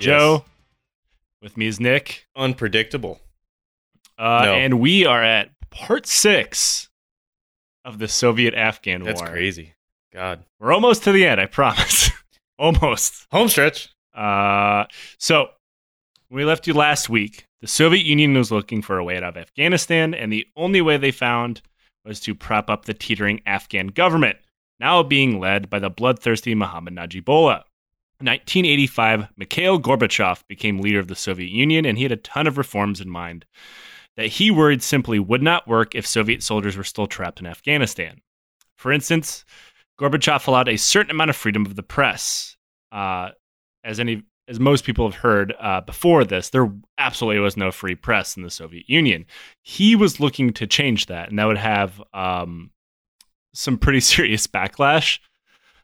Joe, with me is Nick, Unpredictable. uh, No. and we are at part six of the Soviet-Afghan War. That's crazy. God. We're almost to the end, I promise. almost. Home stretch. Uh, so when we left you last week, the Soviet Union was looking for a way out of Afghanistan, and the only way they found was to prop up the teetering Afghan government, now being led by the bloodthirsty Mohammad Najibullah. In 1985, Mikhail Gorbachev became leader of the Soviet Union, and he had a ton of reforms in mind that he worried simply would not work if Soviet soldiers were still trapped in Afghanistan. For instance, Gorbachev allowed a certain amount of freedom of the press. Uh, as any as most people have heard uh, before this, there absolutely was no free press in the Soviet Union. He was looking to change that, and that would have um, some pretty serious backlash.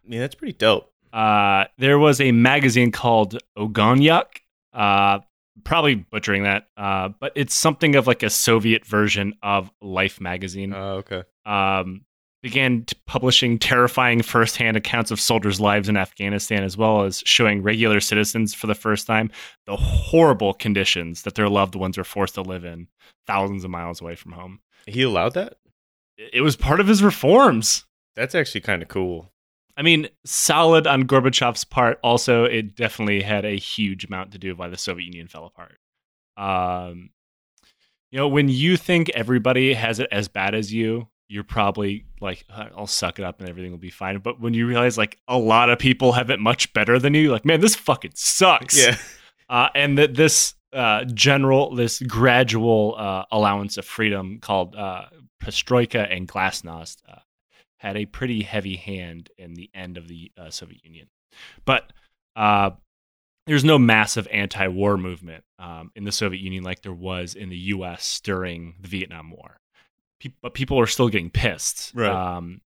I mean, that's pretty dope. Uh, there was a magazine called Ogonyok, uh, probably butchering that, uh, but it's something of like a Soviet version of Life magazine Oh, okay. um, began t- publishing terrifying firsthand accounts of soldiers' lives in Afghanistan, as well as showing regular citizens for the first time the horrible conditions that their loved ones are forced to live in thousands of miles away from home. He allowed that? It was part of his reforms. That's actually kind of cool. I mean, solid on Gorbachev's part. Also, it definitely had a huge amount to do why the Soviet Union fell apart. Um, you know, when you think everybody has it as bad as you, you're probably like, "Uh, I'll suck it up and everything will be fine. But when you realize like a lot of people have it much better than you, you're like, man, this fucking sucks. Yeah. Uh, and that this uh, general, this gradual uh, allowance of freedom called uh, Perestroika and Glasnost uh, had a pretty heavy hand in the end of the uh, Soviet Union. But uh, there's no massive anti-war movement um, in the Soviet Union like there was in the U.S. during the Vietnam War. Pe- but people are still getting pissed. Right. Um,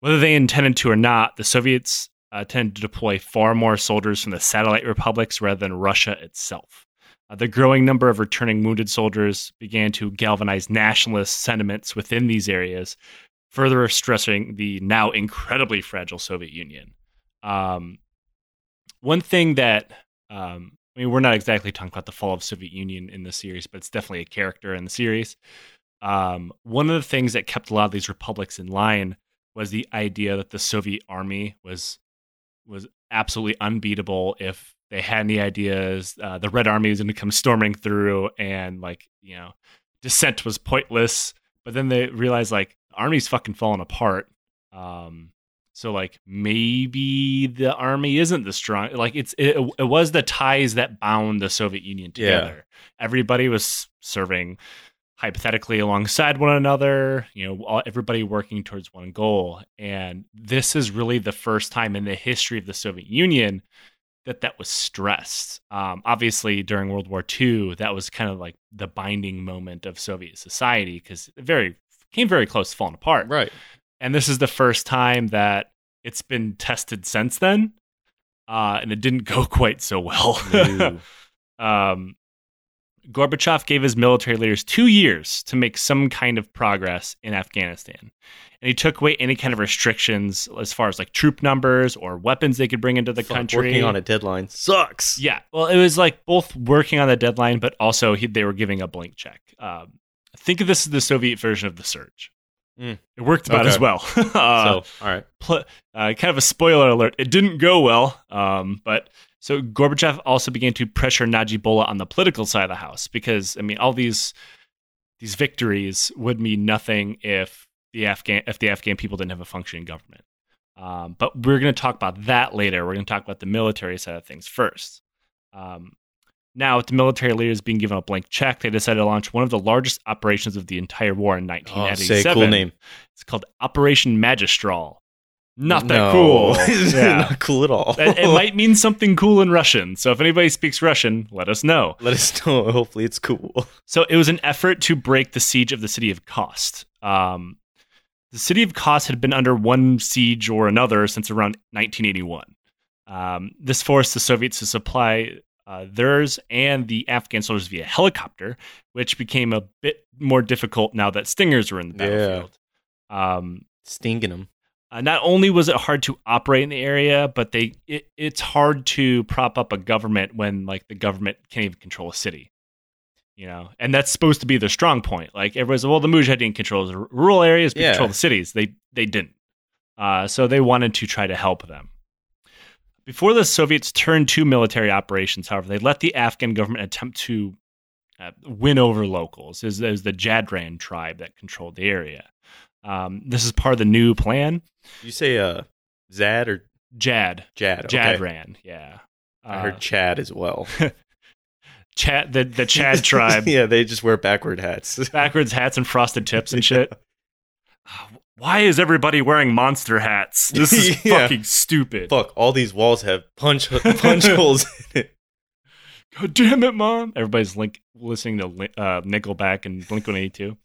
whether they intended to or not, the Soviets uh, tended to deploy far more soldiers from the satellite republics rather than Russia itself. Uh, the growing number of returning wounded soldiers began to galvanize nationalist sentiments within these areas, further stressing the now incredibly fragile Soviet Union. Um, one thing that um, I mean, we're not exactly talking about the fall of Soviet Union in the series, but it's definitely a character in the series. Um, one of the things that kept a lot of these republics in line was the idea that the Soviet army was was absolutely unbeatable if they had any ideas. Uh, the Red Army was going to come storming through, and like you know, dissent was pointless. But then they realized like army's fucking falling apart. Um, so like maybe the army isn't the strong. Like it's it, it was the ties that bound the Soviet Union Yeah. together. Everybody was serving hypothetically alongside one another. You know, all, everybody working towards one goal. And this is really the first time in the history of the Soviet Union that that was stressed. Um, obviously, during World War II, that was kind of like the binding moment of Soviet society because very came very close to falling apart. Right. And this is the first time that it's been tested since then. Uh, and it didn't go quite so well. Um, Gorbachev gave his military leaders two years to make some kind of progress in Afghanistan. And he took away any kind of restrictions as far as like troop numbers or weapons they could bring into the Fuck, country. Working on a deadline sucks. Yeah. Well, it was like both working on the deadline, but also he, they were giving a blank check. Um, think of this as the Soviet version of the surge. Mm. It worked about Okay. as well. uh, so, all right. pl- uh, kind of a spoiler alert. It didn't go well, um, but so Gorbachev also began to pressure Najibullah on the political side of the house because I mean, all these these victories would mean nothing if the Afghan if the Afghan people didn't have a functioning government. Um, but we're going to talk about that later. We're going to talk about the military side of things first. Um, now, with the military leaders being given a blank check, they decided to launch one of the largest operations of the entire war in Oh, 1997. say cool name. It's called Operation Magistral. Not that No. cool. Yeah. Not cool at all. it, it might mean something cool in Russian. So if anybody speaks Russian, let us know. Let us know. Hopefully, it's cool. So it was an effort to break the siege of the city of Khost. Um, the city of Khost had been under one siege or another since around 1981. Um, this forced the Soviets to supply uh, theirs and the Afghan soldiers via helicopter, which became a bit more difficult now that Stingers were in the Yeah. battlefield. Um, Stinging them. Uh, not only was it hard to operate in the area, but they it, it's hard to prop up a government when like the government can't even control a city. You know, and that's supposed to be their strong point. Like everybody's, well, the Mujahideen controls the rural areas, but Yeah. control the cities. They they didn't. Uh, so they wanted to try to help them. Before the Soviets turned to military operations, however, they let the Afghan government attempt to uh, win over locals. Is the Jadran tribe that controlled the area. Um, this is part of the new plan. You say uh Zad or Jad, Jad? Okay. Jadran, yeah. I Uh, heard Chad as well. Chad, the the Chad tribe, yeah, they just wear backward hats. backwards hats and frosted tips and shit. Why is everybody wearing monster hats? This is Yeah. fucking stupid. Fuck, all these walls have punch punch holes in it. God damn it, mom! Everybody's link, listening to uh, Nickelback and Blink One Eighty Two.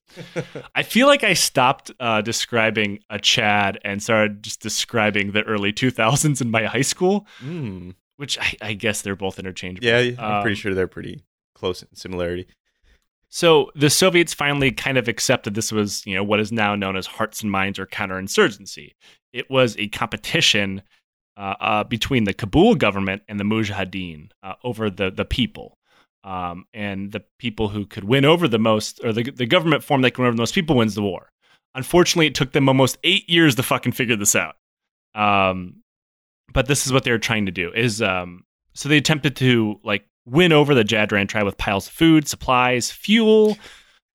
I feel like I stopped uh, describing a Chad and started just describing the early two thousands in my high school, Mm. which I, I guess they're both interchangeable. Yeah, I'm pretty Um, sure they're pretty close in similarity. So the Soviets finally kind of accepted this was, you know, what is now known as hearts and minds or counterinsurgency. It was a competition uh, uh, between the Kabul government and the Mujahideen uh, over the the people. Um, and the people who could win over the most, or the, the government form that can win over the most people wins the war. Unfortunately, it took them almost eight years to fucking figure this out. Um, but this is what they were trying to do is um, so they attempted to like win over the Jadran tribe with piles of food, supplies, fuel,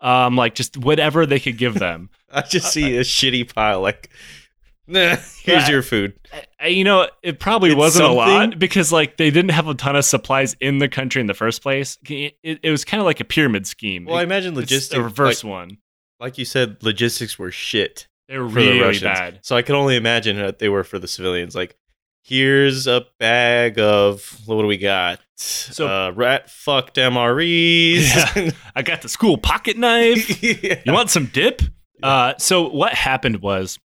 um, like just whatever they could give them. I just see a shitty pile like nah, here's Yeah. your food. I- you know, it probably It's wasn't a lot because like they didn't have a ton of supplies in the country in the first place. It, it, it was kind of like a pyramid scheme. Well, I It- imagine it's logistics a reverse like, one. like you said, logistics were shit They were for the really bad. So I could only imagine that they were for the civilians. Like, here's a bag of what do we got? So- uh, rat fucked MREs. I got the school pocket knife. Yeah. You want some dip? Uh, so what happened was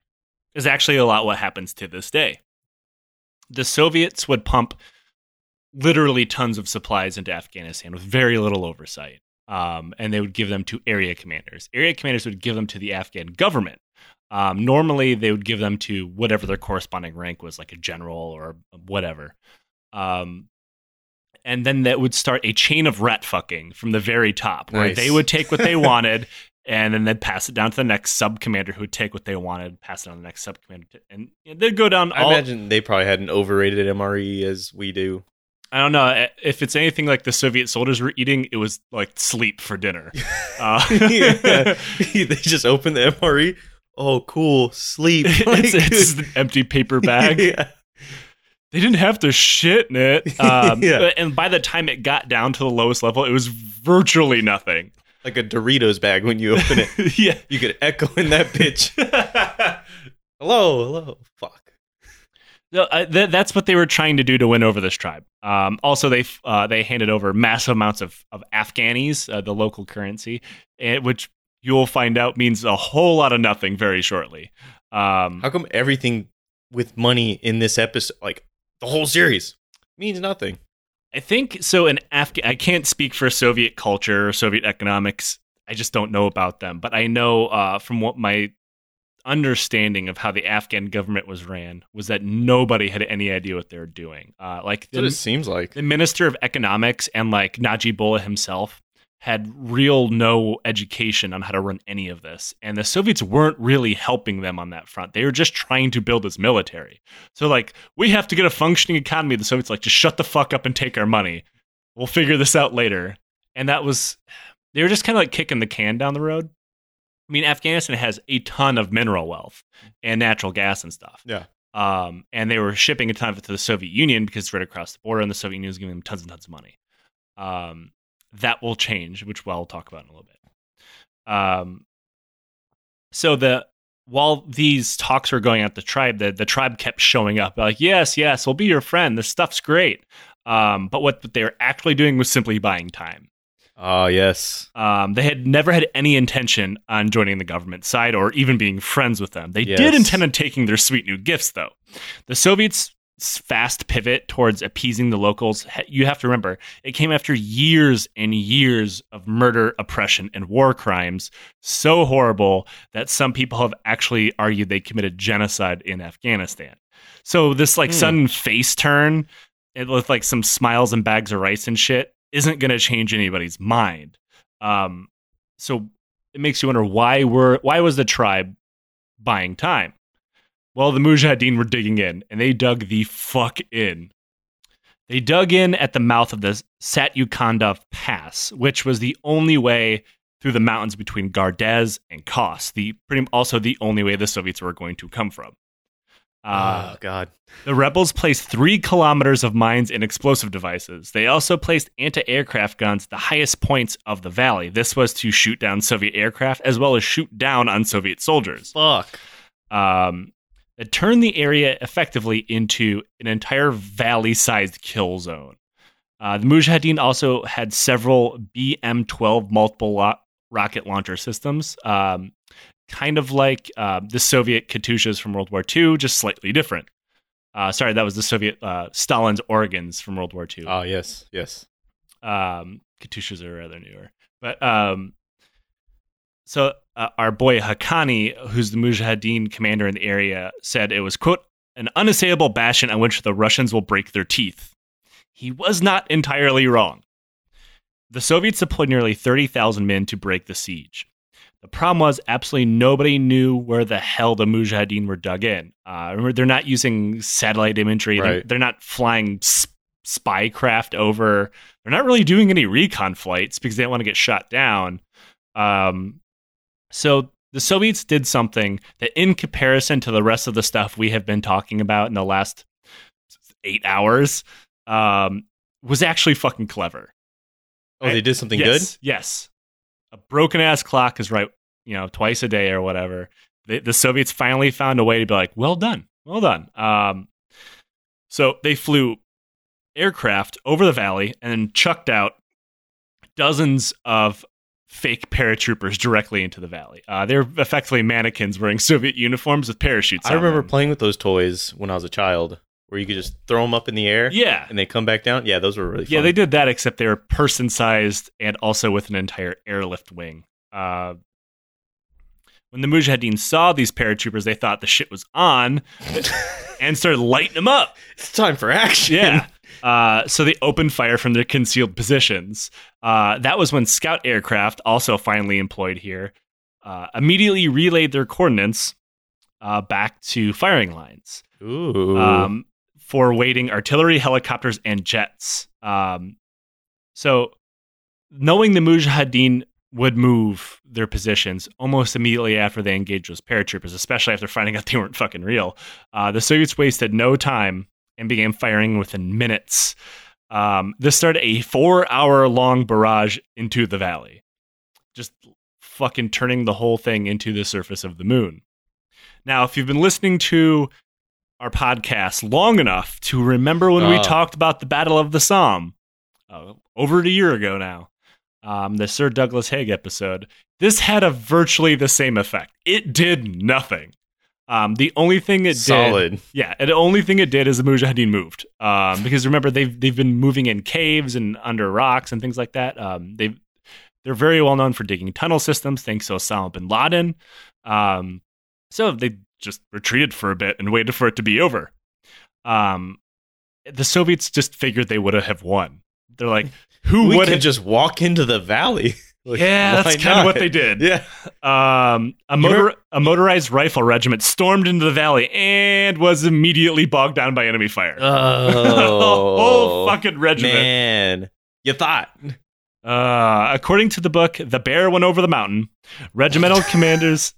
is actually a lot what happens to this day. The Soviets would pump literally tons of supplies into Afghanistan with very little oversight. Um, and they would give them to area commanders. Area commanders would give them to the Afghan government. Um, normally, they would give them to whatever their corresponding rank was, like a general or whatever. Um, and then that would start a chain of rat fucking from the very top, where Nice. they would take what they wanted and then they'd pass it down to the next sub commander who would take what they wanted, pass it on to the next sub commander, and they'd go down. I All, imagine they probably had an overrated MRE as we do. I don't know if it's anything like the Soviet soldiers were eating. It was like sleep for dinner. Uh, Yeah. they just opened the MRE. Oh, cool. Sleep. Like- it's, it's an empty paper bag. yeah. They didn't have to shit in it. Um, Yeah. and by the time it got down to the lowest level, it was virtually nothing. Like a Doritos bag when you open it. yeah. You could echo in that bitch. hello, hello. Fuck. No, uh, th- that's what they were trying to do to win over this tribe. Um, also, they f- uh, they handed over massive amounts of of Afghanis, uh, the local currency, and, which you will find out means a whole lot of nothing very shortly. Um, How come everything with money in this episode, like the whole series, means nothing? I think so. In Afghan, I can't speak for Soviet culture or Soviet economics. I just don't know about them, but I know uh, from what my understanding of how the Afghan government was ran was that nobody had any idea what they were doing. Uh, like That's what the- it seems like. the minister of economics and like Najibullah himself had real no education on how to run any of this and the soviets weren't really helping them on that front. They were just trying to build this military. So like we have to get a functioning economy. The soviets like just shut the fuck up and take our money. We'll figure this out later. And that was they were just kind of like kicking the can down the road. I mean afghanistan has a ton of mineral wealth and natural gas and stuff. Yeah. um, and they were shipping a ton of it to the Soviet Union because it's right across the border, and the Soviet Union was giving them tons and tons of money. Um, that will change, which we'll talk about in a little bit. Um, so the while these talks were going at the tribe, the the tribe kept showing up, like, yes, yes, we'll be your friend. This stuff's great. Um, but what they were actually doing was simply buying time. Oh, yes. Um, they had never had any intention on joining the government side or even being friends with them. They Yes. did intend on taking their sweet new gifts, though. The Soviets fast pivot towards appeasing the locals, you have to remember it came after years and years of murder, oppression, and war crimes so horrible that some people have actually argued they committed genocide in Afghanistan. So this like Hmm. sudden face turn it with like some smiles and bags of rice and shit isn't going to change anybody's mind. Um, so it makes you wonder why were why was the tribe buying time? Well, the Mujahideen were digging in, and they dug the fuck in. They dug in at the mouth of the Satukandav Pass, which was the only way through the mountains between Gardez and Khost. The pretty also the only way the Soviets were going to come from. Uh, oh God. the rebels placed three kilometers of mines and explosive devices. They also placed anti aircraft guns at the highest points of the valley. This was to shoot down Soviet aircraft as well as shoot down on Soviet soldiers. Fuck. Um, it turned the area effectively into an entire valley sized kill zone. Uh, the Mujahideen also had several BM 12 multiple lo- rocket launcher systems. Um, kind of like uh, the Soviet Katyushas from World War II, just slightly different. Uh, sorry, that was the Soviet uh, Stalin's Organs from World War II. Oh yes, yes. Um, Katyushas are rather newer, but um, so uh, our boy Haqqani, who's the Mujahideen commander in the area, said it was quote an unassailable bastion on which the Russians will break their teeth. He was not entirely wrong. The Soviets deployed nearly 30,000 men to break the siege. The problem was absolutely nobody knew where the hell the Mujahideen were dug in. Uh, remember, they're not using satellite imagery. They're, Right. they're not flying s- spy craft over. They're not really doing any recon flights because they don't want to get shot down. Um, so the Soviets did something that, in comparison to the rest of the stuff we have been talking about in the last eight hours, um, was actually fucking clever. Oh, they did something yes, Yes. A broken ass clock is right, you know, twice a day or whatever. The, the Soviets finally found a way to be like, well done, well done. Um, so they flew aircraft over the valley and chucked out dozens of fake paratroopers directly into the valley. Uh, they're effectively mannequins wearing Soviet uniforms with parachutes. I remember them. playing with those toys when I was a child, where you could just throw them up in the air Yeah, and they come back down. Yeah, those were really fun. Yeah, they did that, except they were person sized and also with an entire airlift wing. Uh, when the Mujahideen saw these paratroopers, they thought the shit was on and started lighting them up. It's time for action. Yeah. Uh, so they opened fire from their concealed positions. Uh, that was when scout aircraft, also finally employed here, uh, immediately relayed their coordinates uh, back to firing lines Ooh. um, for waiting artillery, helicopters, and jets. Um, so, knowing the Mujahideen would move their positions almost immediately after they engaged those paratroopers, especially after finding out they weren't fucking real, uh, the Soviets wasted no time and began firing within minutes. Um, this started a four hour long barrage into the valley, just fucking turning the whole thing into the surface of the moon. Now, if you've been listening to our podcast long enough to remember when we Uh. talked about the Battle of the Somme uh, over a year ago now, um, the Sir Douglas Haig episode, this had a virtually the same effect. It did nothing. Um, the only thing it did, yeah, the only thing it did is the Mujahideen moved. Um, because remember they've they've been moving in caves and under rocks and things like that. Um, they they're very well known for digging tunnel systems, thanks to Osama bin Laden. Um, so they just retreated for a bit and waited for it to be over. Um, the Soviets just figured they would have won. They're like, who would have? just walk into the valley. Like, yeah, that's kind of what they did. Yeah. Um, a motor a motorized rifle regiment stormed into the valley and was immediately bogged down by enemy fire. Oh, whole fucking regiment. Man, you thought. Uh, according to the book, the bear went over the mountain. Regimental commanders,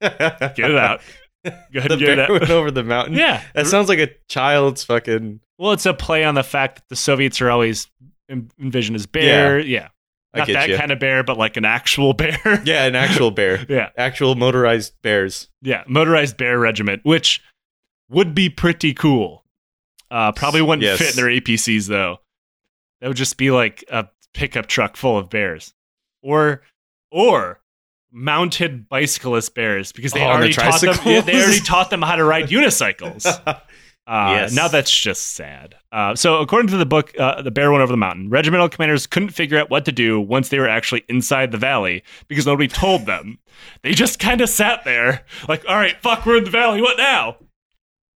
Get it out. Go ahead The and get it out. went over the mountain. Yeah, That sounds like a child's fucking. well, it's a play on the fact that the Soviets are always envisioned as bear. Yeah, I not that you. kind of bear, but like an actual bear. Yeah, an actual bear. yeah, Actual motorized bears. yeah. Motorized bear regiment, which would be pretty cool. Uh, probably wouldn't Yes. fit in their APCs though. That would just be like a pickup truck full of bears, or or mounted bicyclist bears because they Oh, on the already taught them. They already taught them how to ride unicycles. Uh, Yes. Now that's just sad. Uh, so, according to the book, uh, The Bear Went Over the Mountain, regimental commanders couldn't figure out what to do once they were actually inside the valley because nobody told them. They just kind of sat there, like, all right, fuck, we're in the valley. What now?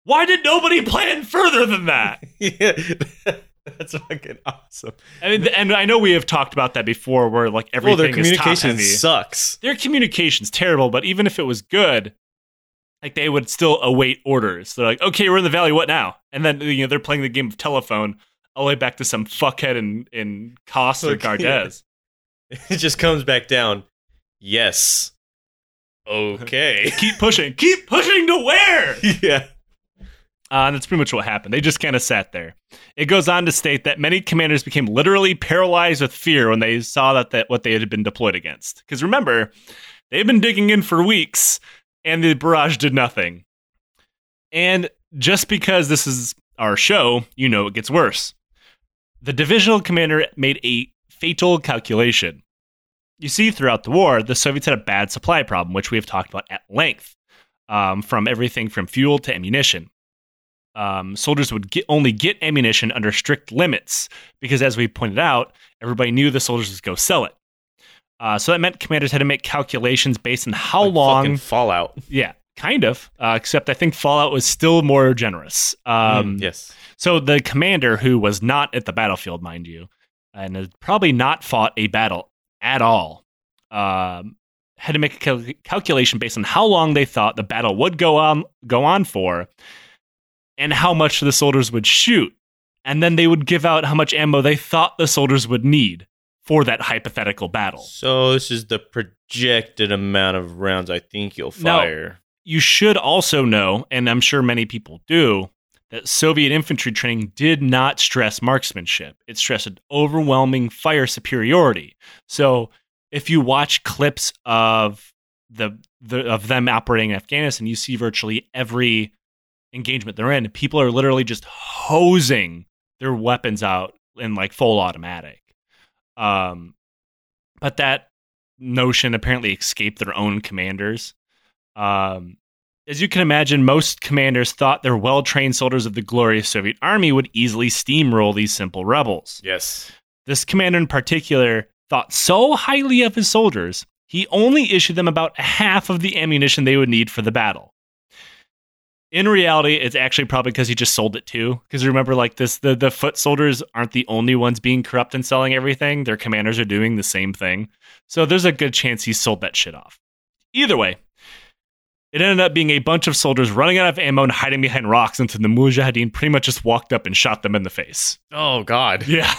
Why did nobody plan further than that? yeah, that's fucking awesome. I mean, and I know we have talked about that before, where like everything Well, their communication sucks. Their communication's terrible, but even if it was good, like they would still await orders. They're like, okay, we're in the valley. What now? And then you know they're playing the game of telephone all the way back to some fuckhead in in Khost or Gardez. It just comes back down. Yes. Okay. keep pushing, keep pushing to where? yeah. Uh, and that's pretty much what happened. They just kind of sat there. It goes on to state that many commanders became literally paralyzed with fear when they saw that, that what they had been deployed against. Because remember, they've been digging in for weeks, and the barrage did nothing. And just because this is our show, you know it gets worse. The divisional commander made a fatal calculation. You see, throughout the war, the Soviets had a bad supply problem, which we have talked about at length, um, from everything from fuel to ammunition um, soldiers would get, only get ammunition under strict limits because, as we pointed out, everybody knew the soldiers would go sell it. Uh, so that meant commanders had to make calculations based on how Like long. Fallout. Yeah, kind of. Uh, except I think Fallout was still more generous. Um, Mm, yes. So the commander, who was not at the battlefield, mind you, and had probably not fought a battle at all, um, had to make a cal- calculation based on how long they thought the battle would go on go on for, and how much the soldiers would shoot, and then they would give out how much ammo they thought the soldiers would need for that hypothetical battle. So this is the projected amount of rounds I think you'll fire. you should also know, and I'm sure many people do, that Soviet infantry training did not stress marksmanship. It stressed an overwhelming fire superiority. So if you watch clips of the, the of them operating in Afghanistan, you see virtually every engagement they're in. People are literally just hosing their weapons out in like full automatic. Um, but that notion apparently escaped their own commanders. Um, as you can imagine, most commanders thought their well trained soldiers of the glorious Soviet army would easily steamroll these simple rebels. Yes. This commander in particular thought so highly of his soldiers, he only issued them about half of the ammunition they would need for the battle. In reality, it's actually probably because he just sold it too. Because remember, like this, the, the foot soldiers aren't the only ones being corrupt and selling everything. Their commanders are doing the same thing. So there's a good chance he sold that shit off. Either way, it ended up being a bunch of soldiers running out of ammo and hiding behind rocks until the Mujahideen pretty much just walked up and shot them in the face. Oh God. Yeah.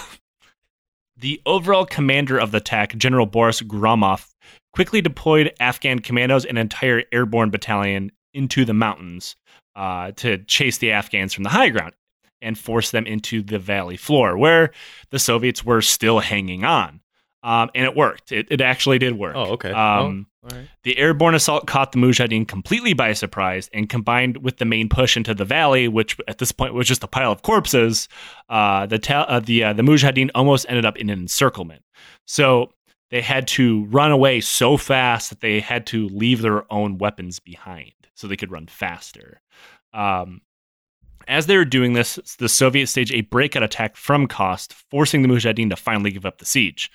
The overall commander of the attack, General Boris Gromov, quickly deployed Afghan commandos and entire airborne battalion into the mountains uh, to chase the Afghans from the high ground and force them into the valley floor, where the Soviets were still hanging on. Um, and it worked. It, it actually did work. Oh, okay. Um, oh, all right. the airborne assault caught the Mujahideen completely by surprise, and combined with the main push into the valley, which at this point was just a pile of corpses, uh, the ta- uh, the uh, the Mujahideen almost ended up in an encirclement. So they had to run away so fast that they had to leave their own weapons behind, so they could run faster. Um, as they were doing this, the Soviets staged a breakout attack from Khost, forcing the Mujahideen to finally give up the siege.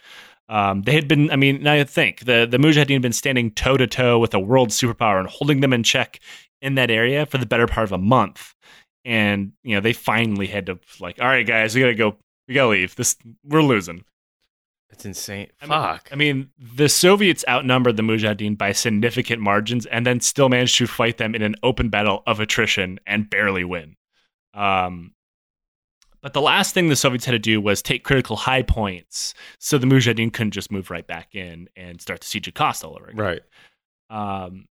Um, they had been, I mean, now you think the the Mujahideen had been standing toe to toe with a world superpower and holding them in check in that area for the better part of a month, and you know they finally had to like, all right, guys, we gotta go, we gotta leave. This we're losing. That's insane. I mean- Fuck. I mean, the Soviets outnumbered the Mujahideen by significant margins, and then still managed to fight them in an open battle of attrition and barely win. Um, but the last thing the Soviets had to do was take critical high points, so the Mujahideen couldn't just move right back in and start the siege of Khost all over again. right. Um,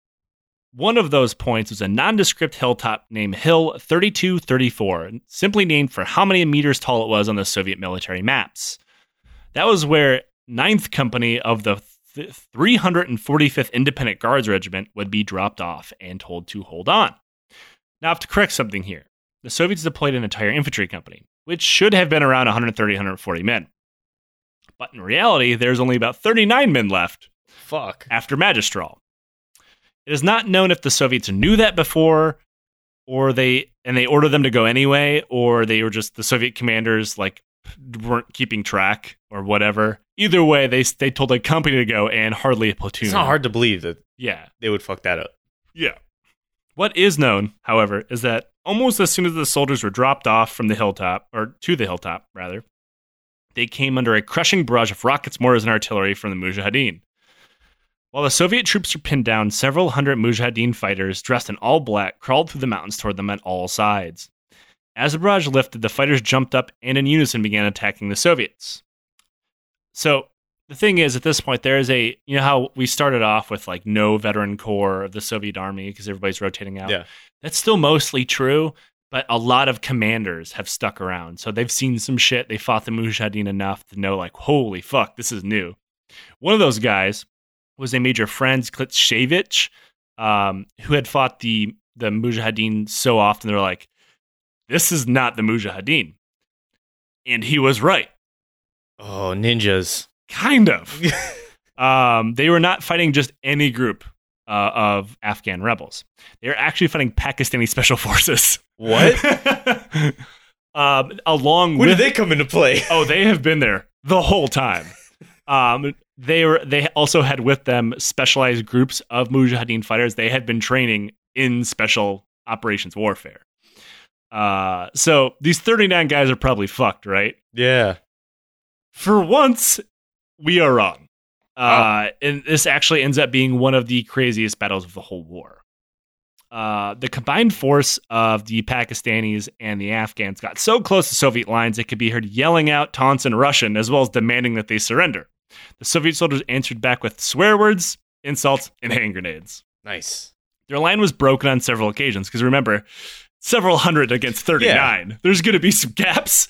one of those points was a nondescript hilltop named Hill 3234, simply named for how many meters tall it was on the Soviet military maps. That was where 9th Company of the th- 345th Independent Guards Regiment would be dropped off and told to hold on. Now, I have to correct something here. The Soviets deployed an entire infantry company, which should have been around 130, 140 men. But in reality, there's only about 39 men left Fuck. after Magistral. It is not known if the Soviets knew that before or they and they ordered them to go anyway, or they were just the Soviet commanders like weren't keeping track or whatever. Either way, they they told a company to go and hardly a platoon. It's not hard to believe that Yeah, they would fuck that up. yeah. What is known, however, is that almost as soon as the soldiers were dropped off from the hilltop, or to the hilltop, rather, they came under a crushing barrage of rockets, mortars, and artillery from the Mujahideen. While the Soviet troops were pinned down, several hundred Mujahideen fighters dressed in all black crawled through the mountains toward them at all sides. As the barrage lifted, the fighters jumped up and in unison began attacking the Soviets. So the thing is, at this point, there is a you know how we started off with like no veteran corps of the Soviet army because everybody's rotating out. Yeah. That's still mostly true, but a lot of commanders have stuck around. So they've seen some shit. They fought the Mujahideen enough to know, like, holy fuck, this is new. One of those guys was a Major Franz Klintsevich, um, who had fought the the Mujahideen so often they're like, this is not the Mujahideen. And he was right. Oh, ninjas. Kind of. um, they were not fighting just any group uh, of Afghan rebels. They were actually fighting Pakistani special forces. What? um, along when with did they come into play? oh, they have been there the whole time. Um, they were. They also had with them specialized groups of Mujahideen fighters. They had been training in special operations warfare. Uh, so these thirty nine guys are probably fucked, right? Yeah. for once, we are wrong. Uh, and this actually ends up being one of the craziest battles of the whole war. Uh, the combined force of the Pakistanis and the Afghans got so close to Soviet lines it could be heard yelling out taunts in Russian as well as demanding that they surrender. The Soviet soldiers answered back with swear words, insults, and hand grenades. Nice. Their line was broken on several occasions because remember, several hundred against 39. There's going to be some gaps.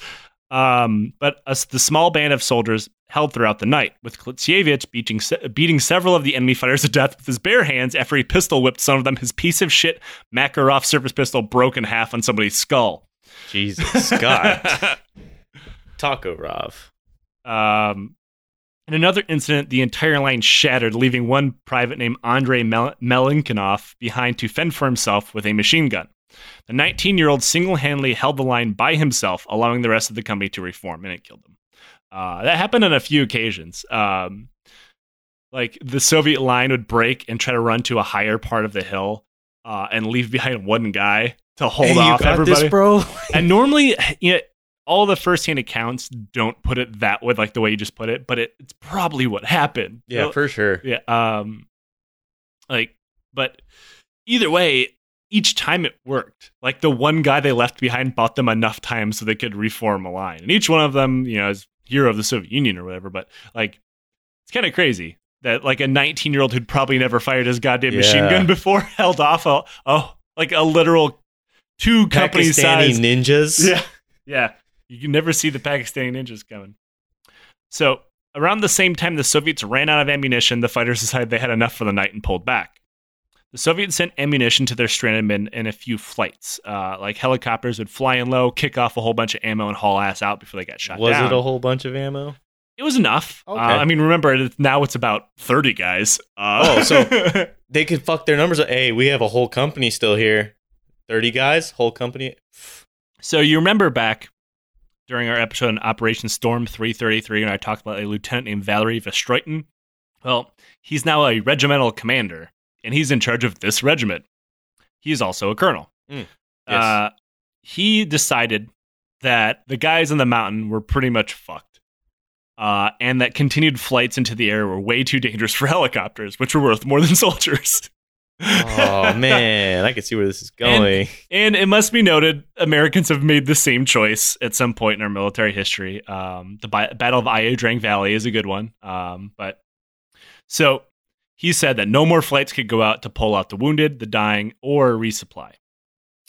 Um, but us, the small band of soldiers held throughout the night, with Klintsevich beating, beating several of the enemy fighters to death with his bare hands after he pistol whipped some of them. His piece of shit Makarov surface pistol broke in half on somebody's skull. Jesus God. Taco Rav. Um, in another incident, the entire line shattered, leaving one private named Andrei Mel- Melenkinov behind to fend for himself with a machine gun. The 19 year old single handedly held the line by himself, allowing the rest of the company to reform, and it killed them. Uh, that happened on a few occasions. Um, like the Soviet line would break and try to run to a higher part of the hill uh, and leave behind one guy to hold Hey, off you everybody this, bro. and normally, you know, all the first-hand accounts don't put it that way, like the way you just put it. But it, it's probably what happened. yeah, Well, for sure. yeah. Um, like, but either way, each time it worked. Like the one guy they left behind bought them enough time so they could reform a line, and each one of them, you know, is hero of the Soviet Union or whatever. But like, it's kind of crazy that like a 19-year-old who'd probably never fired his goddamn machine gun before held off a oh like a literal two company Pakistani size ninjas. yeah. Yeah. You can never see the Pakistani ninjas coming. So, around the same time the Soviets ran out of ammunition, the fighters decided they had enough for the night and pulled back. The Soviets sent ammunition to their stranded men in a few flights. Uh, like helicopters would fly in low, kick off a whole bunch of ammo, and haul ass out before they got shot Was down. it a whole bunch of ammo? It was enough. Okay. Uh, I mean, remember, now it's about 30 guys. Uh, Oh, so- They could fuck their numbers. Hey, we have a whole company still here. 30 guys, whole company. So you remember back during our episode on Operation Storm 333 when I talked about a lieutenant named Valery Vostrotin? Well, he's now a regimental commander, and he's in charge of this regiment. He's also a colonel. Mm, yes. Uh, he decided that the guys in the mountain were pretty much fucked. Uh, and that continued flights into the air were way too dangerous for helicopters, which were worth more than soldiers. Oh, man. I can see where this is going. And it must be noted, Americans have made the same choice at some point in our military history. Um, the Bi- Battle of Ia Drang Valley is a good one. Um, but so he said that no more flights could go out to pull out the wounded, the dying, or resupply.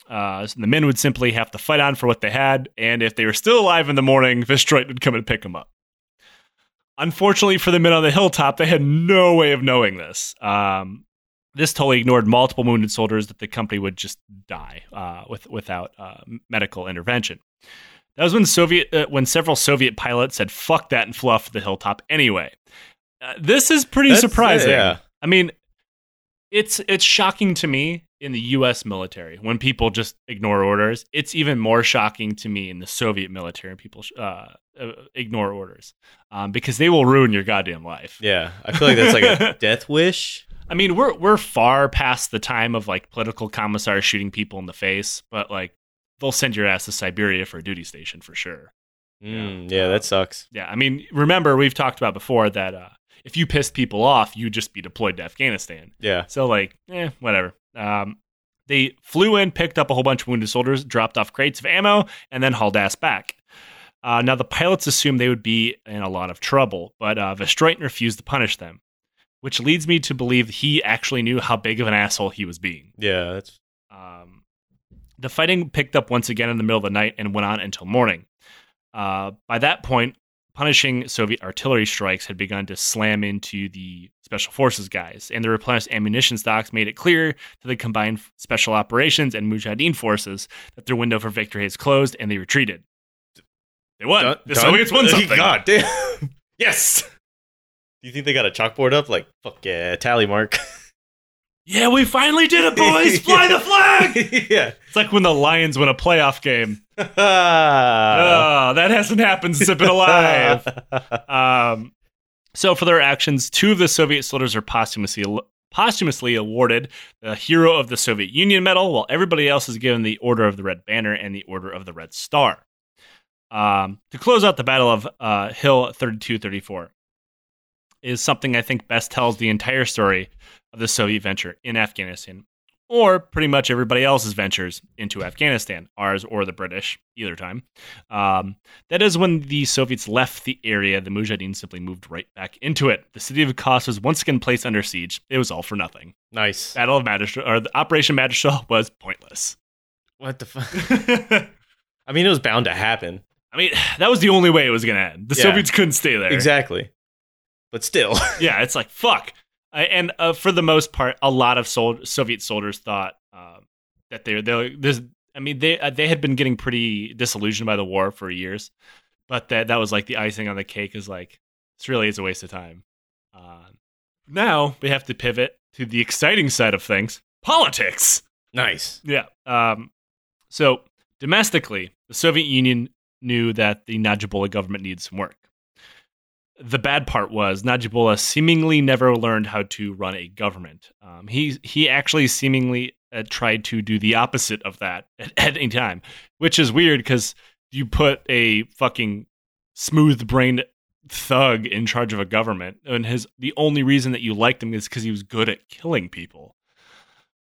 Uh, so the men would simply have to fight on for what they had, and if they were still alive in the morning, Vostrotin would come and pick them up. Unfortunately for the men on the hilltop, they had no way of knowing this. Um, this totally ignored multiple wounded soldiers that the company would just die uh, with, without uh, medical intervention. That was when Soviet uh, when several Soviet pilots said "fuck that" and flew the hilltop anyway. Uh, this is pretty That's- surprising. yeah. I mean, it's it's shocking to me in the U.S. military when people just ignore orders. It's even more shocking to me in the Soviet military when people uh, uh, ignore orders um, because they will ruin your goddamn life. Yeah, I feel like that's like a death wish. I mean, we're we're far past the time of like political commissars shooting people in the face, but like they'll send your ass to Siberia for a duty station for sure. Mm, yeah, that sucks. Yeah, I mean, remember we've talked about before that uh, if you pissed people off, you'd just be deployed to Afghanistan. Yeah, So like, eh, whatever. Um, they flew in, picked up a whole bunch of wounded soldiers, dropped off crates of ammo, and then hauled ass back. Uh, now the pilots assumed they would be in a lot of trouble, but uh, refused to punish them, which leads me to believe he actually knew how big of an asshole he was being. yeah, that's Um, the fighting picked up once again in the middle of the night and went on until morning. Uh, by that point, punishing Soviet artillery strikes had begun to slam into the special forces guys, and the replenished ammunition stocks made it clear to the combined special operations and Mujahideen forces that their window for victory has closed, and they retreated. They won. The? Soviets won something. God damn. yes. Do you think they got a chalkboard up? Like, fuck yeah, tally mark. Yeah, we finally did it, boys! Fly the flag! yeah. It's like when the Lions win a playoff game. Ah. Oh, that hasn't happened since I've been alive. Um, so for their actions, two of the Soviet soldiers are posthumously posthumously awarded the Hero of the Soviet Union medal, while everybody else is given the Order of the Red Banner and the Order of the Red Star. Um, to close out the Battle of uh, Hill 3234 is something I think best tells the entire story of the Soviet venture in Afghanistan, or pretty much everybody else's ventures into Afghanistan, ours or the British, either time. Um, that is when the Soviets left the area, the Mujahideen simply moved right back into it. The city of Khost was once again placed under siege. It was all for nothing. nice. Battle of Magistral, or the Operation Magistral was pointless. What the fuck? I I mean, it was bound to happen. I mean, that was the only way it was going to end. The Yeah. Soviets couldn't stay there. Exactly. But still. yeah, it's like fuck. I- And uh, for the most part, a lot of sol- Soviet soldiers thought uh, that they they this. I mean, they uh, they had been getting pretty disillusioned by the war for years, but that that was like the icing on the cake. Is like this really is a waste of time. Uh, now we have to pivot to the exciting side of things: politics. nice. Yeah. Um, so domestically, the Soviet Union knew that the Najibullah government needed some work. The bad part was Najibullah seemingly never learned how to run a government. Um, he he actually seemingly uh, tried to do the opposite of that at, at any time, which is weird because you put a fucking smooth-brained thug in charge of a government, and his the only reason that you liked him is because he was good at killing people.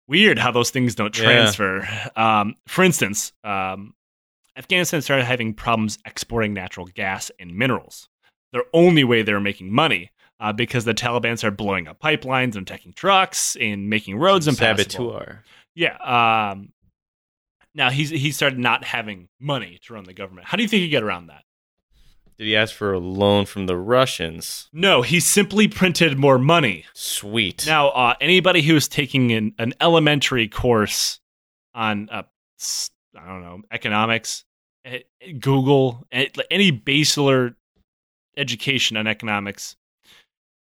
Weird how those things don't Yeah. transfer. Um, for instance, um, Afghanistan started having problems exporting natural gas and minerals. Their only way they were making money uh, because the Taliban are blowing up pipelines and attacking trucks and making roads impassable. Saboteur. Yeah. Um, now he's he started not having money to run the government. How do you think he got around that? Did he ask for a loan from the Russians? No, he simply printed more money. Sweet. Now, uh, anybody who's taking an, an elementary course on, uh, I don't know, economics, eh, Google, eh, any basilar education on economics,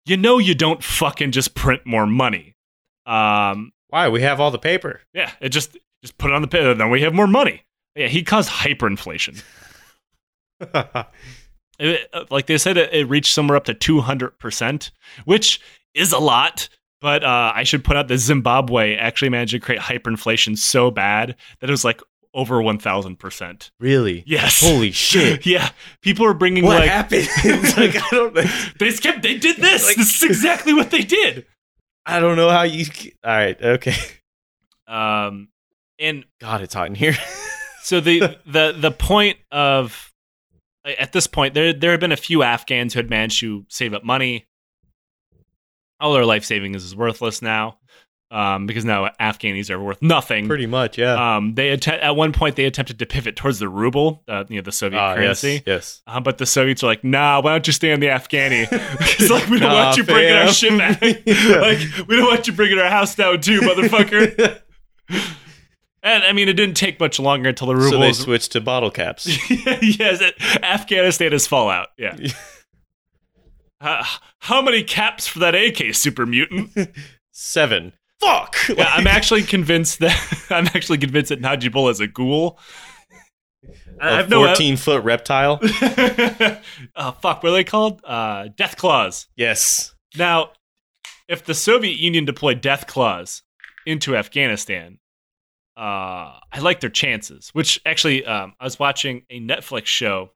you know you don't fucking just print more money. Um, Why? We have all the paper. yeah, it just just put it on the paper, then we have more money. Yeah, he caused hyperinflation. It- uh, like they said, it, it reached somewhere up to 200%, which is a lot. But uh, I should put out that Zimbabwe actually managed to create hyperinflation so bad that it was like over 1,000%. really? Yes. Holy shit. yeah. People are bringing what like. happened? like, I don't. They just kept, they did this. Like- this is exactly what they did. I don't know how you. All right. Okay. Um, and God, it's hot in here. so the the the point of at this point there there have been a few Afghans who had managed to save up money. All their life savings is worthless now, um, because now Afghanis are worth nothing. Pretty much, yeah. Um, they att- at one point they attempted to pivot towards the ruble, uh, you know, the Soviet yes, currency. yes. Uh, but the Soviets are like, nah, why don't you stay on the Afghani? It's like we don't Nah, want you bringing our shit back. Like we don't want you bringing our house down too, motherfucker. and I mean, it didn't take much longer until the ruble. so they switched to bottle caps. yes, it- Afghanistan is fallout. Yeah. Uh, how many caps for that AK, super mutant? Seven. Fuck. Yeah, I'm actually convinced that I'm actually convinced that Najibullah is a ghoul. I a have no 14 foot reptile. oh fuck, what are they called? Uh, death claws. Yes. Now, if the Soviet Union deployed death claws into Afghanistan, uh, I like their chances. Which actually, um, I was watching a Netflix show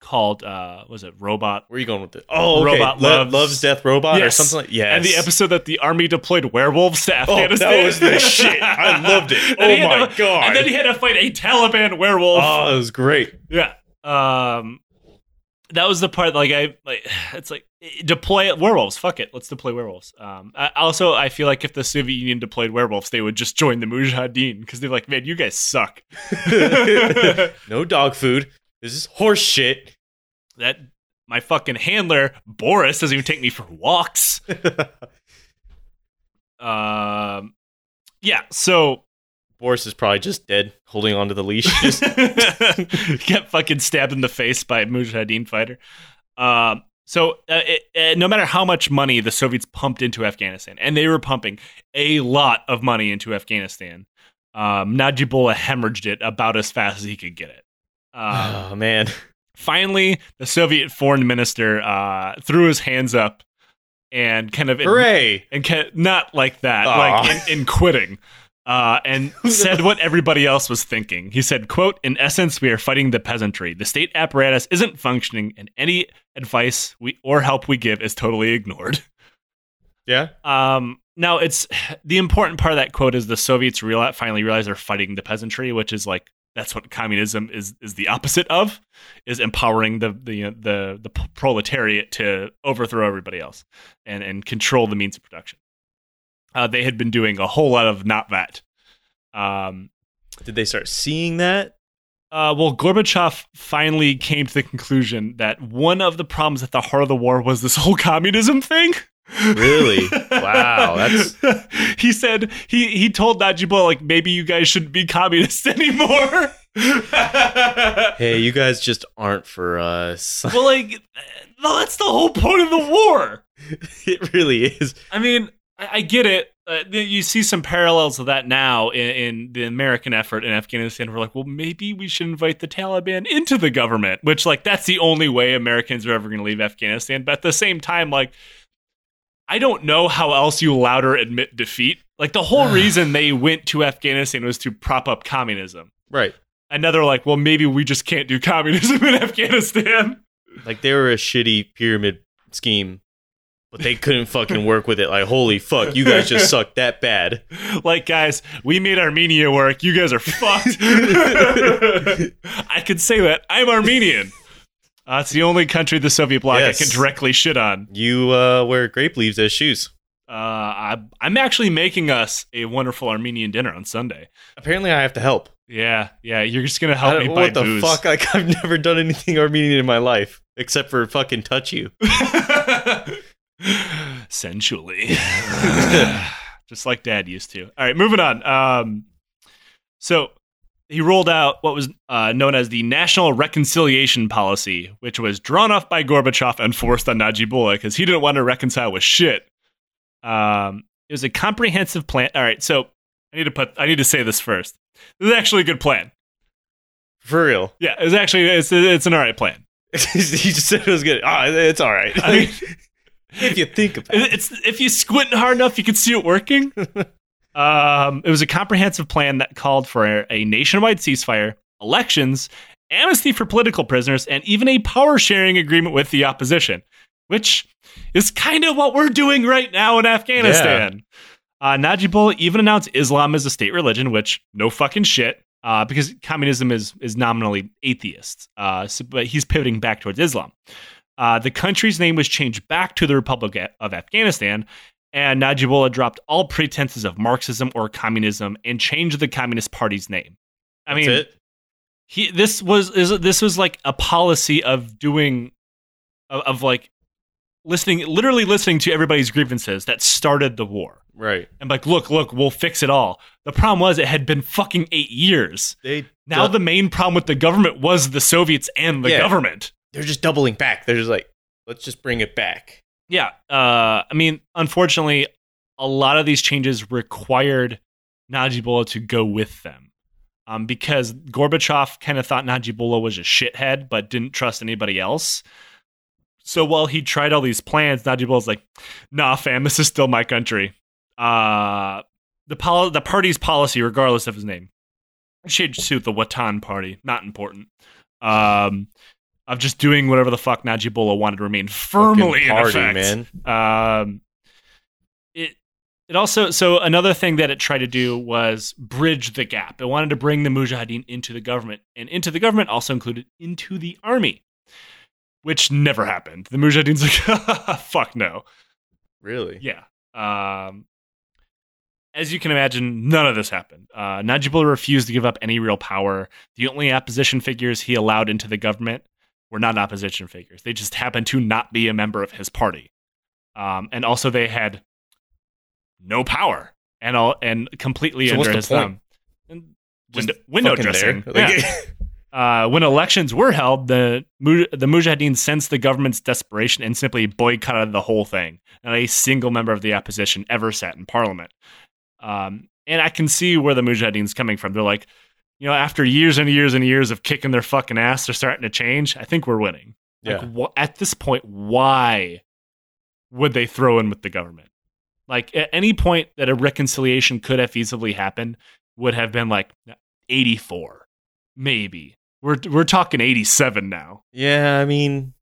called uh, was it Robot? Where are you going with it? Oh, okay. Robot Lo- loves- loves Death Robot or something like yes. And the episode that the army deployed werewolves to Oh, Afghanistan. that was the shit. I loved it. Oh my to- god. And then he had to fight a Taliban werewolf. Oh, it was great. Yeah. Um that was the part like I like it's like deploy werewolves. Fuck it. Let's deploy werewolves. Um I, also I feel like if the Soviet Union deployed werewolves, they would just join the Mujahideen because they're like, man, you guys suck. no dog food. This is horse shit. that my fucking handler, Boris, doesn't even take me for walks. Um yeah, so Boris is probably just dead, holding onto the leash. Just get fucking stabbed in the face by a Mujahideen fighter. Um, so uh, it, uh, no matter how much money the Soviets pumped into Afghanistan, and they were pumping a lot of money into Afghanistan, um, Najibullah hemorrhaged it about as fast as he could get it. Um, oh man. finally, the Soviet foreign minister uh, threw his hands up and kind of Hooray. and ca- not like that, Aw. like in, in quitting. Uh, and said what everybody else was thinking. He said, "quote In essence, we are fighting the peasantry. The state apparatus isn't functioning, and any advice we or help we give is totally ignored." Yeah. Um, now, it's the important part of that quote is the Soviets real, finally realize they're fighting the peasantry, which is like that's what communism is is the opposite of, is empowering the the the, the proletariat to overthrow everybody else and and control the means of production. Uh, they had been doing a whole lot of not that. Um, Did they start seeing that? uh, well, Gorbachev finally came to the conclusion that one of the problems at the heart of the war was this whole communism thing. Really? Wow, that's- he said he he told Najibullah like maybe you guys shouldn't be communists anymore. Hey, you guys just aren't for us. well, like that's the whole point of the war. it really is. I mean, I, I get it. Uh, you see some parallels of that now in, in the American effort in Afghanistan. We're like, well, maybe we should invite the Taliban into the government, which, like, that's the only way Americans are ever going to leave Afghanistan. But at the same time, like, I don't know how else you louder admit defeat. Like, the whole reason they went to Afghanistan was to prop up communism. Right. And now they're like, well, maybe we just can't do communism in Afghanistan. Like they were a shitty pyramid scheme, but they couldn't fucking work with it. Like, holy fuck, you guys just suck that bad. like guys we made armenia work you guys are fucked i could say that i'm armenian uh, it's the only country the soviet bloc Yes. i can directly shit on You uh, wear grape leaves as shoes. uh, I, i'm actually making us a wonderful armenian dinner on sunday Apparently, I have to help. yeah yeah you're just gonna help me buy booze. what the booze fuck? Like, I've never done anything Armenian in my life except for fucking touch you. sensually just like dad used to all right moving on um so he rolled out what was uh, known as the National Reconciliation Policy, which was drawn up by Gorbachev and forced on Najibullah because he didn't want to reconcile with shit. Um, it was a comprehensive plan. All right, so I need to put I need to say this first. This is actually a good plan. For real. Yeah, it's actually it's it's an all right plan. he just said it was good. Ah, it's all right. I mean, if you think about it. it's if you squint hard enough, you can see it working. um, it was a comprehensive plan that called for a nationwide ceasefire, elections, amnesty for political prisoners, and even a power sharing agreement with the opposition, which is kind of what we're doing right now in Afghanistan. Uh, Najibullah even announced Islam as a state religion, which no fucking shit. Uh, because communism is is nominally atheist, uh, so, but he's pivoting back towards Islam. Uh, the country's name was changed back to the Republic of Afghanistan, and Najibullah dropped all pretenses of Marxism or communism and changed the Communist Party's name. I That's mean, it. he this was is this was like a policy of doing of, of like listening, literally listening to everybody's grievances that started the war. Right. And like, look, look, we'll fix it all. The problem was it had been fucking eight years. They Now the main problem with the government was the Soviets and the Yeah. government. they're just doubling back. They're just like, let's just bring it back. Yeah. Uh, I mean, unfortunately, a lot of these changes required Najibullah to go with them. Um, because Gorbachev kind of thought Najibullah was a shithead, but didn't trust anybody else. So while he tried all these plans, Najibullah's like, "Nah, fam, this is still my country." Uh, the pol- the party's policy, regardless of his name, changed to the Watan Party. Not important. Um, of just doing whatever the fuck Najibullah wanted to remain firmly Fucking party, in effect. man. Um, it it also so another thing that it tried to do was bridge the gap. It wanted to bring the Mujahideen into the government, and into the government also included into the army, which never happened. The Mujahideen's like, fuck no. Really? Yeah. Um, as you can imagine, none of this happened. Uh, Najibullah refused to give up any real power. The only opposition figures he allowed into the government were not opposition figures. They just happened to not be a member of his party. Um, and also, they had no power and all and completely So under his thumb. And window, window dressing. Like- Yeah. Uh, when elections were held, the the Mujahideen sensed the government's desperation and simply boycotted the whole thing. Not a single member of the opposition ever sat in parliament. Um, and I can see where the Mujahideen's coming from. They're like, you know, after years and years and years of kicking their fucking ass, they're starting to change. I think we're winning. yeah. Like, wh- at this point, why would they throw in with the government? Like, at any point that a reconciliation could have feasibly happened would have been like 84, maybe. We're, we're talking 87 now. Yeah, I mean,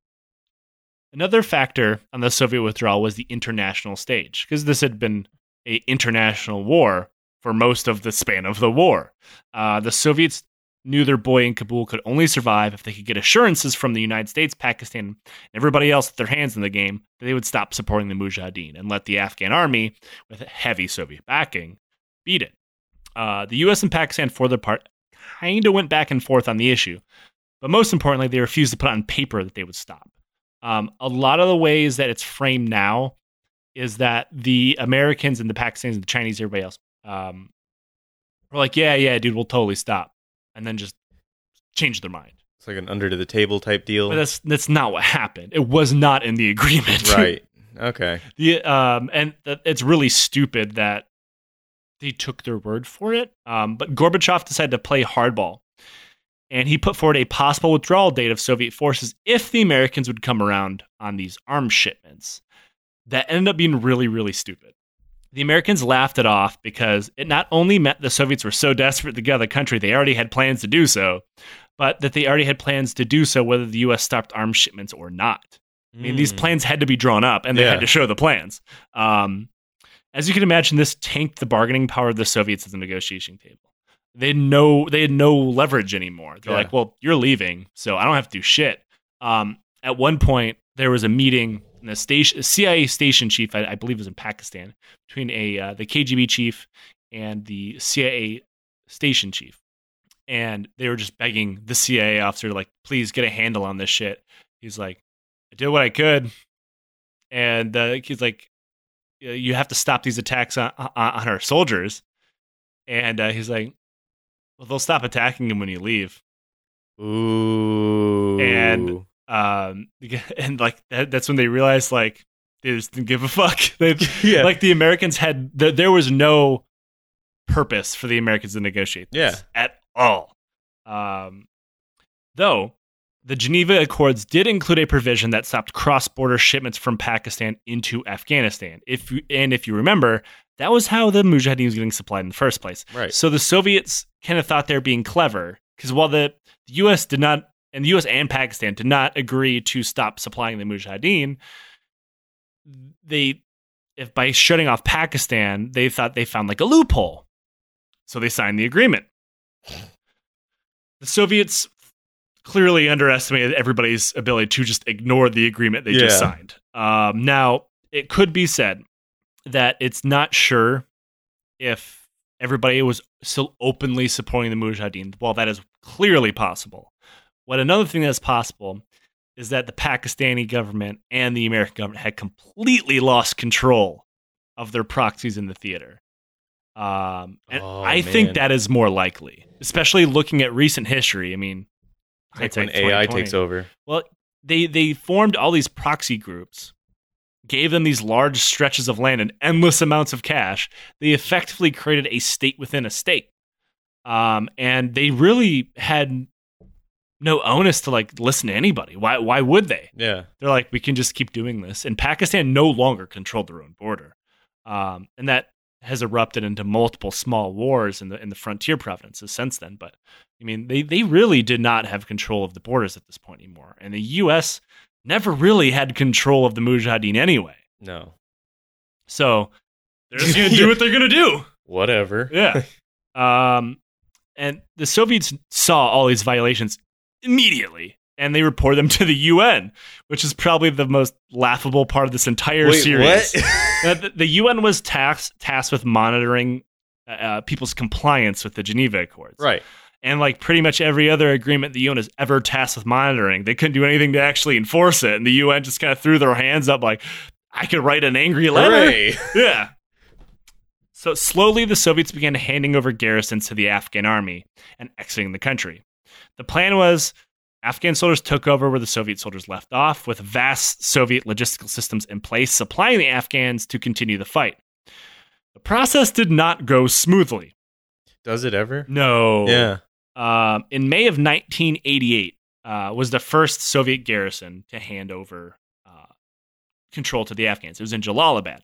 Another factor on the Soviet withdrawal was the international stage, because this had been a international war for most of the span of the war. Uh, the Soviets knew their boy in Kabul could only survive if they could get assurances from the United States, Pakistan, and everybody else with their hands in the game that they would stop supporting the Mujahideen and let the Afghan army, with heavy Soviet backing, beat it. Uh, the U.S. and Pakistan, for their part, kind of went back and forth on the issue, but most importantly, they refused to put on paper that they would stop. Um, a lot of the ways that it's framed now is that the Americans and the Pakistanis and the Chinese, everybody else, um, were like, yeah, yeah, dude, we'll totally stop, and then just change their mind. it's like an under to the table type deal. But that's that's not what happened. It was not in the agreement, right. Okay. the um, and th- it's really stupid that they took their word for it. Um, but Gorbachev decided to play hardball, and he put forward a possible withdrawal date of Soviet forces if the Americans would come around on these arms shipments. That ended up being really, really stupid. The Americans laughed it off because it not only meant the Soviets were so desperate to get out of the country, they already had plans to do so, but that they already had plans to do so whether the U.S. stopped arms shipments or not. I mean, these Mm. plans had to be drawn up and they Yeah. had to show the plans. Um, as you can imagine, this tanked the bargaining power of the Soviets at the negotiation table. They had no, they had no leverage anymore. They're Yeah. like, well, you're leaving, so I don't have to do shit. Um, at one point, there was a meeting in the station, CIA station chief, I, I believe, it was in Pakistan, between a uh, the KGB chief and the CIA station chief, and they were just begging the CIA officer, like, please get a handle on this shit. He's like, I did what I could, and uh, he's like, "Uh, you have to stop these attacks on, on, on our soldiers, and uh, he's like, well, they'll stop attacking him when you leave. Ooh. And- Um, and like that, that's when they realized like they just didn't give a fuck. They yeah. like the Americans had th- there was no purpose for the Americans to negotiate this at all. Um, though the Geneva Accords did include a provision that stopped cross-border shipments from Pakistan into Afghanistan. If you, and if you remember, that was how the Mujahideen was getting supplied in the first place. right. So the Soviets kind of thought they were being clever because while the, the U.S. did not, and the U.S. and Pakistan did not agree to stop supplying the Mujahideen, they, if by shutting off Pakistan, they thought they found like a loophole, so they signed the agreement. The Soviets clearly underestimated everybody's ability to just ignore the agreement they just signed. Um, now, it could be said that it's not sure if everybody was still openly supporting the Mujahideen. While that is clearly possible, what another thing that's possible is that the Pakistani government and the American government had completely lost control of their proxies in the theater. Um, and Oh, I think that is more likely, especially looking at recent history. I mean, like when AI takes over. Well, they they formed all these proxy groups gave them these large stretches of land and endless amounts of cash, they effectively created a state within a state. Um, and they really had no onus to like listen to anybody. Why? Why would they? Yeah. They're like, we can just keep doing this. And Pakistan no longer controlled their own border, um, and that has erupted into multiple small wars in the in the frontier provinces since then. But I mean, they they really did not have control of the borders at this point anymore, and the U.S. never really had control of the Mujahideen anyway. No. So they're just gonna do what they're gonna do. Whatever. Yeah. Um, and the Soviets saw all these violations immediately, and they report them to the UN, which is probably the most laughable part of this entire Wait, series. what? Uh, the, the UN was tasked tasked with monitoring uh, uh, people's compliance with the Geneva Accords, right. and like pretty much every other agreement the UN has ever tasked with monitoring, they couldn't do anything to actually enforce it, and the UN just kind of threw their hands up, like, "I could write an angry letter." Hooray. Yeah. So slowly, the Soviets began handing over garrisons to the Afghan army and exiting the country. The plan was Afghan soldiers took over where the Soviet soldiers left off, with vast Soviet logistical systems in place, supplying the Afghans to continue the fight. The process did not go smoothly. Does it ever? No. Yeah. Um, in May of 1988 uh, was the first Soviet garrison to hand over uh, control to the Afghans. It was in Jalalabad.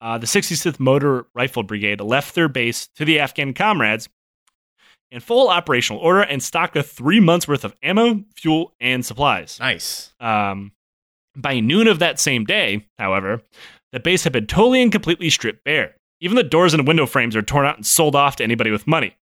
Uh, the 66th Motor Rifle Brigade left their base to the Afghan comrades in full operational order and stocked with three months worth of ammo, fuel, and supplies. Nice. Um, by noon of that same day, however, the base had been totally and completely stripped bare. Even the doors and window frames are torn out and sold off to anybody with money.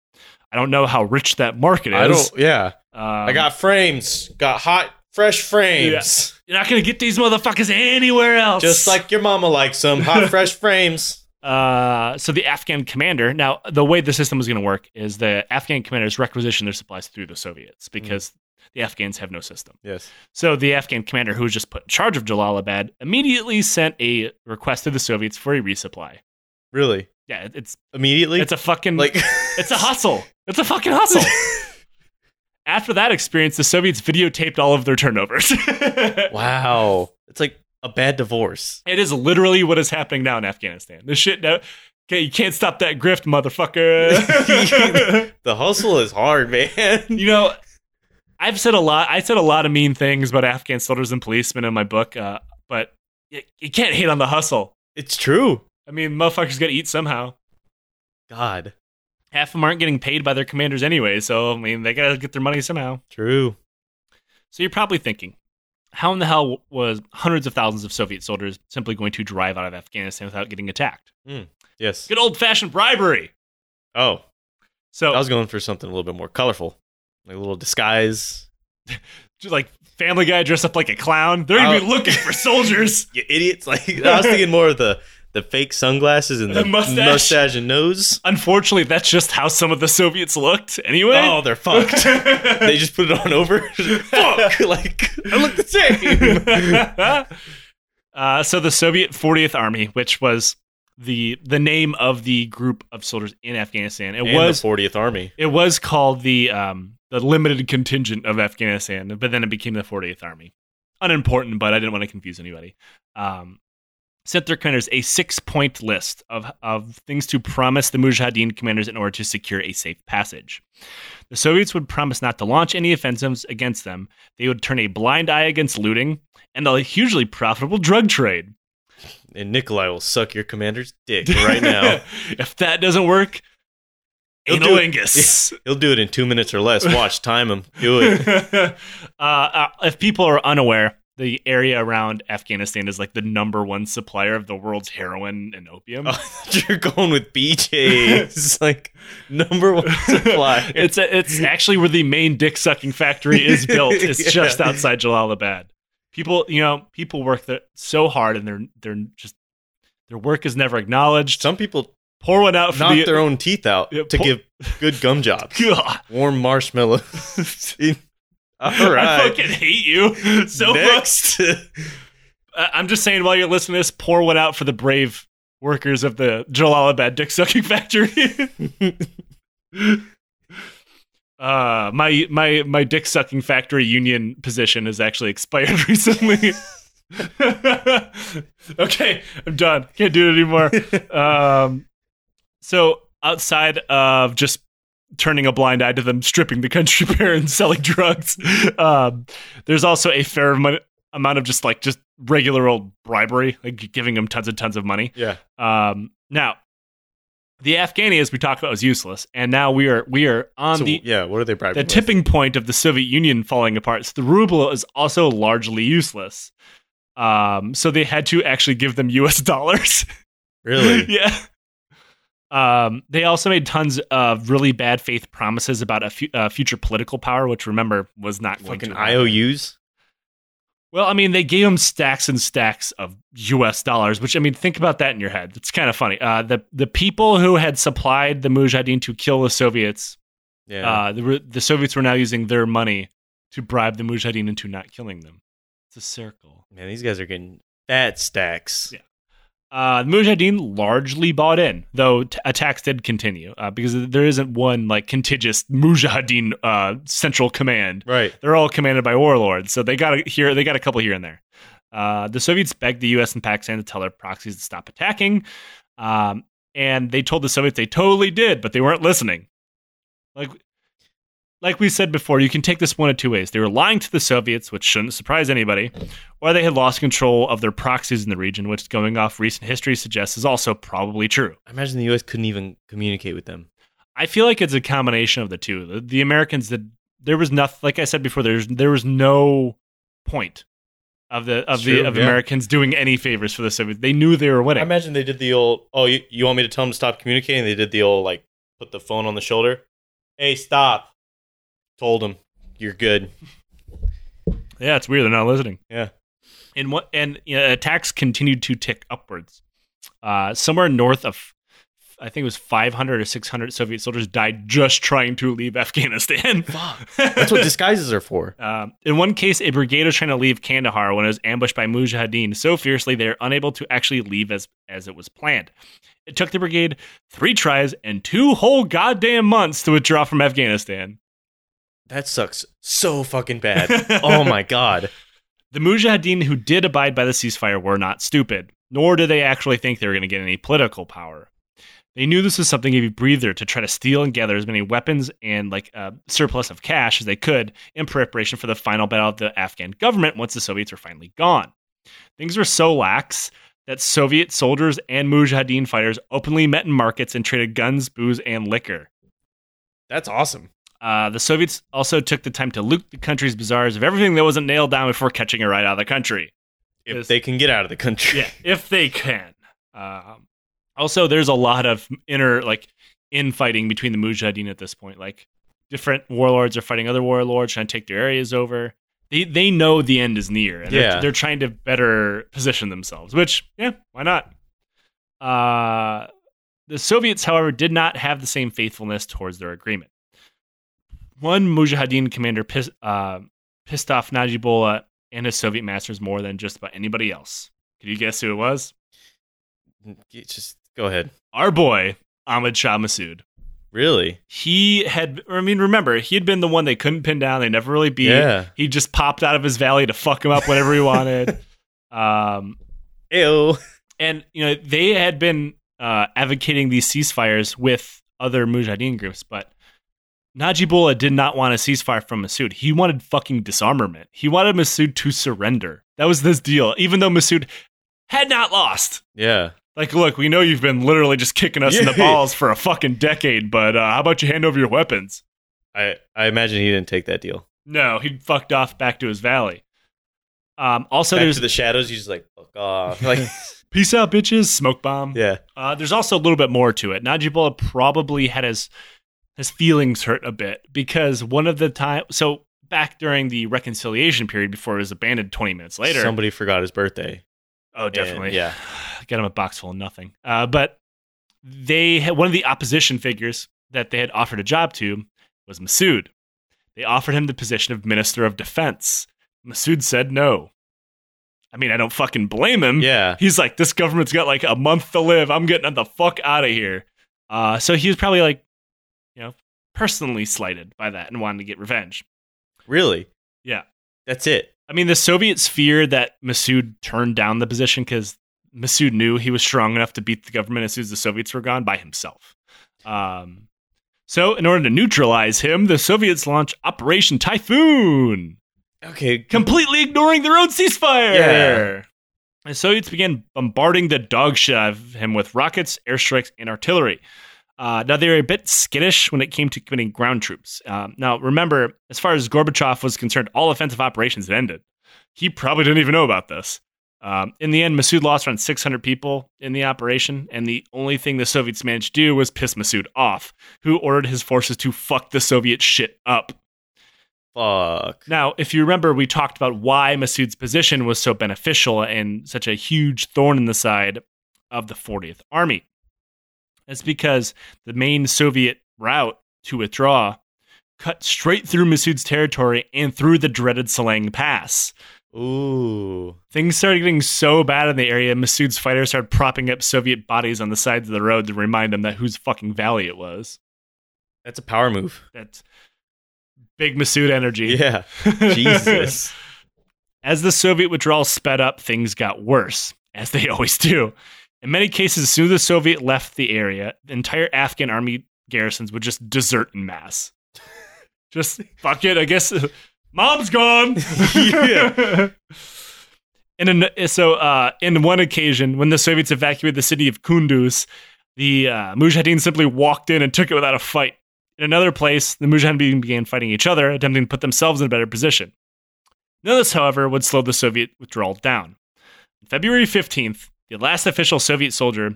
I don't know how rich that market is. I don't. Yeah. Um, I got frames. Got hot, fresh frames. You're not gonna get these motherfuckers anywhere else. Just like your mama likes them. Hot, fresh frames. Uh, so the Afghan commander. Now, the way the system was going to work is the Afghan commanders requisition their supplies through the Soviets because the Afghans have no system. Yes. So the Afghan commander, who was just put in charge of Jalalabad, immediately sent a request to the Soviets for a resupply. Really? Yeah, it's Immediately? it's a fucking like it's a hustle. It's a fucking hustle. After that experience, the Soviets videotaped all of their turnovers. wow. It's like a bad divorce. It is literally what is happening now in Afghanistan. This shit now. Okay, you can't stop that grift, motherfucker. The hustle is hard, man. you know, I've said a lot. I said a lot of mean things about Afghan soldiers and policemen in my book, uh, but you, you can't hate on the hustle. It's true. I mean, motherfuckers got to eat somehow. God. Half of them aren't getting paid by their commanders anyway, so I mean, they got to get their money somehow. True. So you're probably thinking, how in the hell was hundreds of thousands of Soviet soldiers simply going to drive out of Afghanistan without getting attacked? Hmm. Yes. Good old fashioned bribery. Oh, So I was going for something a little bit more colorful. Like a little disguise. just like Family Guy dressed up like a clown. They're gonna be Oh. looking for soldiers. You idiots. Like I was thinking more of the the fake sunglasses and the, The mustache. mustache. and nose. Unfortunately, that's just how some of the Soviets looked. Anyway, Oh, they're fucked. they just put it on over. Fuck! Like I look the same. uh, so the Soviet 40th Army, which was the the name of the group of soldiers in Afghanistan, it And was the 40th Army. it was called the um, the limited contingent of Afghanistan, but then it became the 40th Army. Unimportant, but I didn't want to confuse anybody. Um, sent their commanders a six point list of, of things to promise the Mujahideen commanders in order to secure a safe passage. The Soviets would promise not to launch any offensives against them, they would turn a blind eye against looting, and a hugely profitable drug trade. And Nikolai will suck your commander's dick right now. if that doesn't work, He'll do it. He'll do it in two minutes or less. Watch, time him. Do it. uh, uh, if people are unaware, the area around Afghanistan is like the number one supplier of the world's heroin and opium. Oh, you're going with BJ. It's like number one supply. it's a, it's actually where the main dick sucking factory is built. It's Yeah. just outside Jalalabad. People, you know, people work there so hard, and they're they're just their work is never acknowledged. Some people Pour one out for knock the their own teeth out Yeah, to pull- give good gum jobs. Warm marshmallows. All I fucking hate you so Next. much. I'm just saying, while you're listening to this, pour one out for the brave workers of the Jalalabad dick sucking factory. uh, my my my dick sucking factory union position has actually expired recently. okay, I'm done. Can't do it anymore. Um, so outside of just turning a blind eye to them stripping the country bare and selling drugs, um, there's also a fair amount amount of just like just regular old bribery, like giving them tons and tons of money. Yeah. Um, now, the Afghani, as we talked about, was useless, and now we are we are on So, the yeah, what are they bribing the with? tipping point of the Soviet Union falling apart. So the ruble is also largely useless. Um, so they had to actually give them U.S. dollars. Really? yeah. Um, they also made tons of really bad faith promises about a fu- uh, future political power, which remember was not going Fucking. IOUs? Well, I mean, they gave them stacks and stacks of U.S. dollars, which I mean, think about that in your head. It's kind of funny. Uh, the the people who had supplied the Mujahideen to kill the Soviets, Yeah. uh, the the Soviets were now using their money to bribe the Mujahideen into not killing them. It's a circle. Man, these guys are getting fat stacks. Yeah. Uh, the Mujahideen largely bought in, though t- attacks did continue uh, because there isn't one like contiguous Mujahideen uh, central command. Right. They're all commanded by warlords, so they got a, here. They got a couple here and there. Uh, the Soviets begged the U.S. and Pakistan to tell their proxies to stop attacking, um, and they told the Soviets they totally did, but they weren't listening. Like, like we said before, you can take this one of two ways. They were lying to the Soviets, which shouldn't surprise anybody, or they had lost control of their proxies in the region, which, going off recent history, suggests is also probably true. I imagine the U.S. couldn't even communicate with them. I feel like it's a combination of the two. The, the Americans did there was nothing like I said before, there's there was no point of the of It's the true, of yeah. Americans doing any favors for the Soviets. They knew they were winning. I imagine they did the old, oh, you, you want me to tell them to stop communicating? They did the old, like, put the phone on the shoulder. Hey, stop. Told them, you're good. yeah, it's weird they're not listening. Yeah. And what and you know, attacks continued to tick upwards. Uh, somewhere north of I think it was 500 or 600 Soviet soldiers died just trying to leave Afghanistan. That's what disguises are for. Um, in one case, a brigade was trying to leave Kandahar when it was ambushed by Mujahideen so fiercely they were unable to actually leave as, as it was planned. It took the brigade three tries and two whole goddamn months to withdraw from Afghanistan. That sucks so fucking bad. oh my god. The Mujahideen who did abide by the ceasefire were not stupid, nor did they actually think they were going to get any political power. They knew this was something of a breather to try to steal and gather as many weapons and like a surplus of cash as they could in preparation for the final battle of the Afghan government once the Soviets were finally gone. Things were so lax that Soviet soldiers and Mujahideen fighters openly met in markets and traded guns, booze, and liquor. That's awesome. Uh, the Soviets also took the time to loot the country's bazaars of everything that wasn't nailed down before catching it right out of the country. If they can get out of the country. Yeah, if they can. Um, also, there's a lot of inner like infighting between the Mujahideen at this point. Like different warlords are fighting other warlords, trying to take their areas over. They they know the end is near, and Yeah. they're, they're trying to better position themselves. Which, yeah, why not? Uh, the Soviets, however, did not have the same faithfulness towards their agreement. One Mujahideen commander piss, uh, pissed off Najibullah and his Soviet masters more than just about anybody else. Can you guess who it was? Just go ahead. Our boy, Ahmad Shah Massoud. Really? He had, I mean, remember, he had been the one they couldn't pin down. They never really beat. Yeah. He just popped out of his valley to fuck him up whenever he wanted. Um, Ew. and, you know, they had been uh, advocating these ceasefires with other Mujahideen groups, but Najibullah did not want a ceasefire from Massoud. He wanted fucking disarmament. He wanted Massoud to surrender. That was this deal, even though Massoud had not lost. Yeah. Like, look, we know you've been literally just kicking us in the balls for a fucking decade, but uh, how about you hand over your weapons? I I imagine he didn't take that deal. No, he fucked off back to his valley. Um, also, Back there's the shadows. He's just like fuck off. Like peace out, bitches, smoke bomb. yeah. Uh, there's also a little bit more to it. Najibullah probably had his his feelings hurt a bit because one of the time, so back during the reconciliation period before it was abandoned 20 minutes later. Somebody forgot his birthday. Oh, definitely. yeah. Got him a box full of nothing. Uh, but they had one of the opposition figures that they had offered a job to was Massoud. They offered him the position of Minister of Defense. Massoud said no. I mean, I don't fucking blame him. Yeah. He's like, this government's got like a month to live. I'm getting the fuck out of here. Uh, so he was probably like, you know, personally slighted by that and wanted to get revenge. Really? Yeah. That's it. I mean, the Soviets feared that Massoud turned down the position because Massoud knew he was strong enough to beat the government as soon as the Soviets were gone by himself. Um, so, in order to neutralize him, the Soviets launched Operation Typhoon, Okay. completely ignoring their own ceasefire. Yeah. The Soviets began bombarding the dog shit out of him with rockets, airstrikes, and artillery. Uh, now, they were a bit skittish when it came to committing ground troops. Um, now, remember, as far as Gorbachev was concerned, all offensive operations had ended. He probably didn't even know about this. Um, in the end, Massoud lost around 600 people in the operation, and the only thing the Soviets managed to do was piss Massoud off, who ordered his forces to fuck the Soviet shit up. Fuck. Now, if you remember, we talked about why Massoud's position was so beneficial and such a huge thorn in the side of the 40th Army. It's because the main Soviet route to withdraw cut straight through Massoud's territory and through the dreaded Salang Pass. Ooh. Things started getting so bad in the area, Massoud's fighters started propping up Soviet bodies on the sides of the road to remind them that whose fucking valley it was. That's a power move. That's big Massoud energy. Yeah. Jesus. As the Soviet withdrawal sped up, things got worse, as they always do. In many cases, as soon as the Soviet left the area, the entire Afghan army garrisons would just desert in mass. Just fuck it, I guess. Mom's gone. Yeah. And in, so, uh, in one occasion, when the Soviets evacuated the city of Kunduz, the uh, Mujahideen simply walked in and took it without a fight. In another place, the Mujahideen began fighting each other, attempting to put themselves in a better position. None of this, however, would slow the Soviet withdrawal down. On February 15th, the last official Soviet soldier,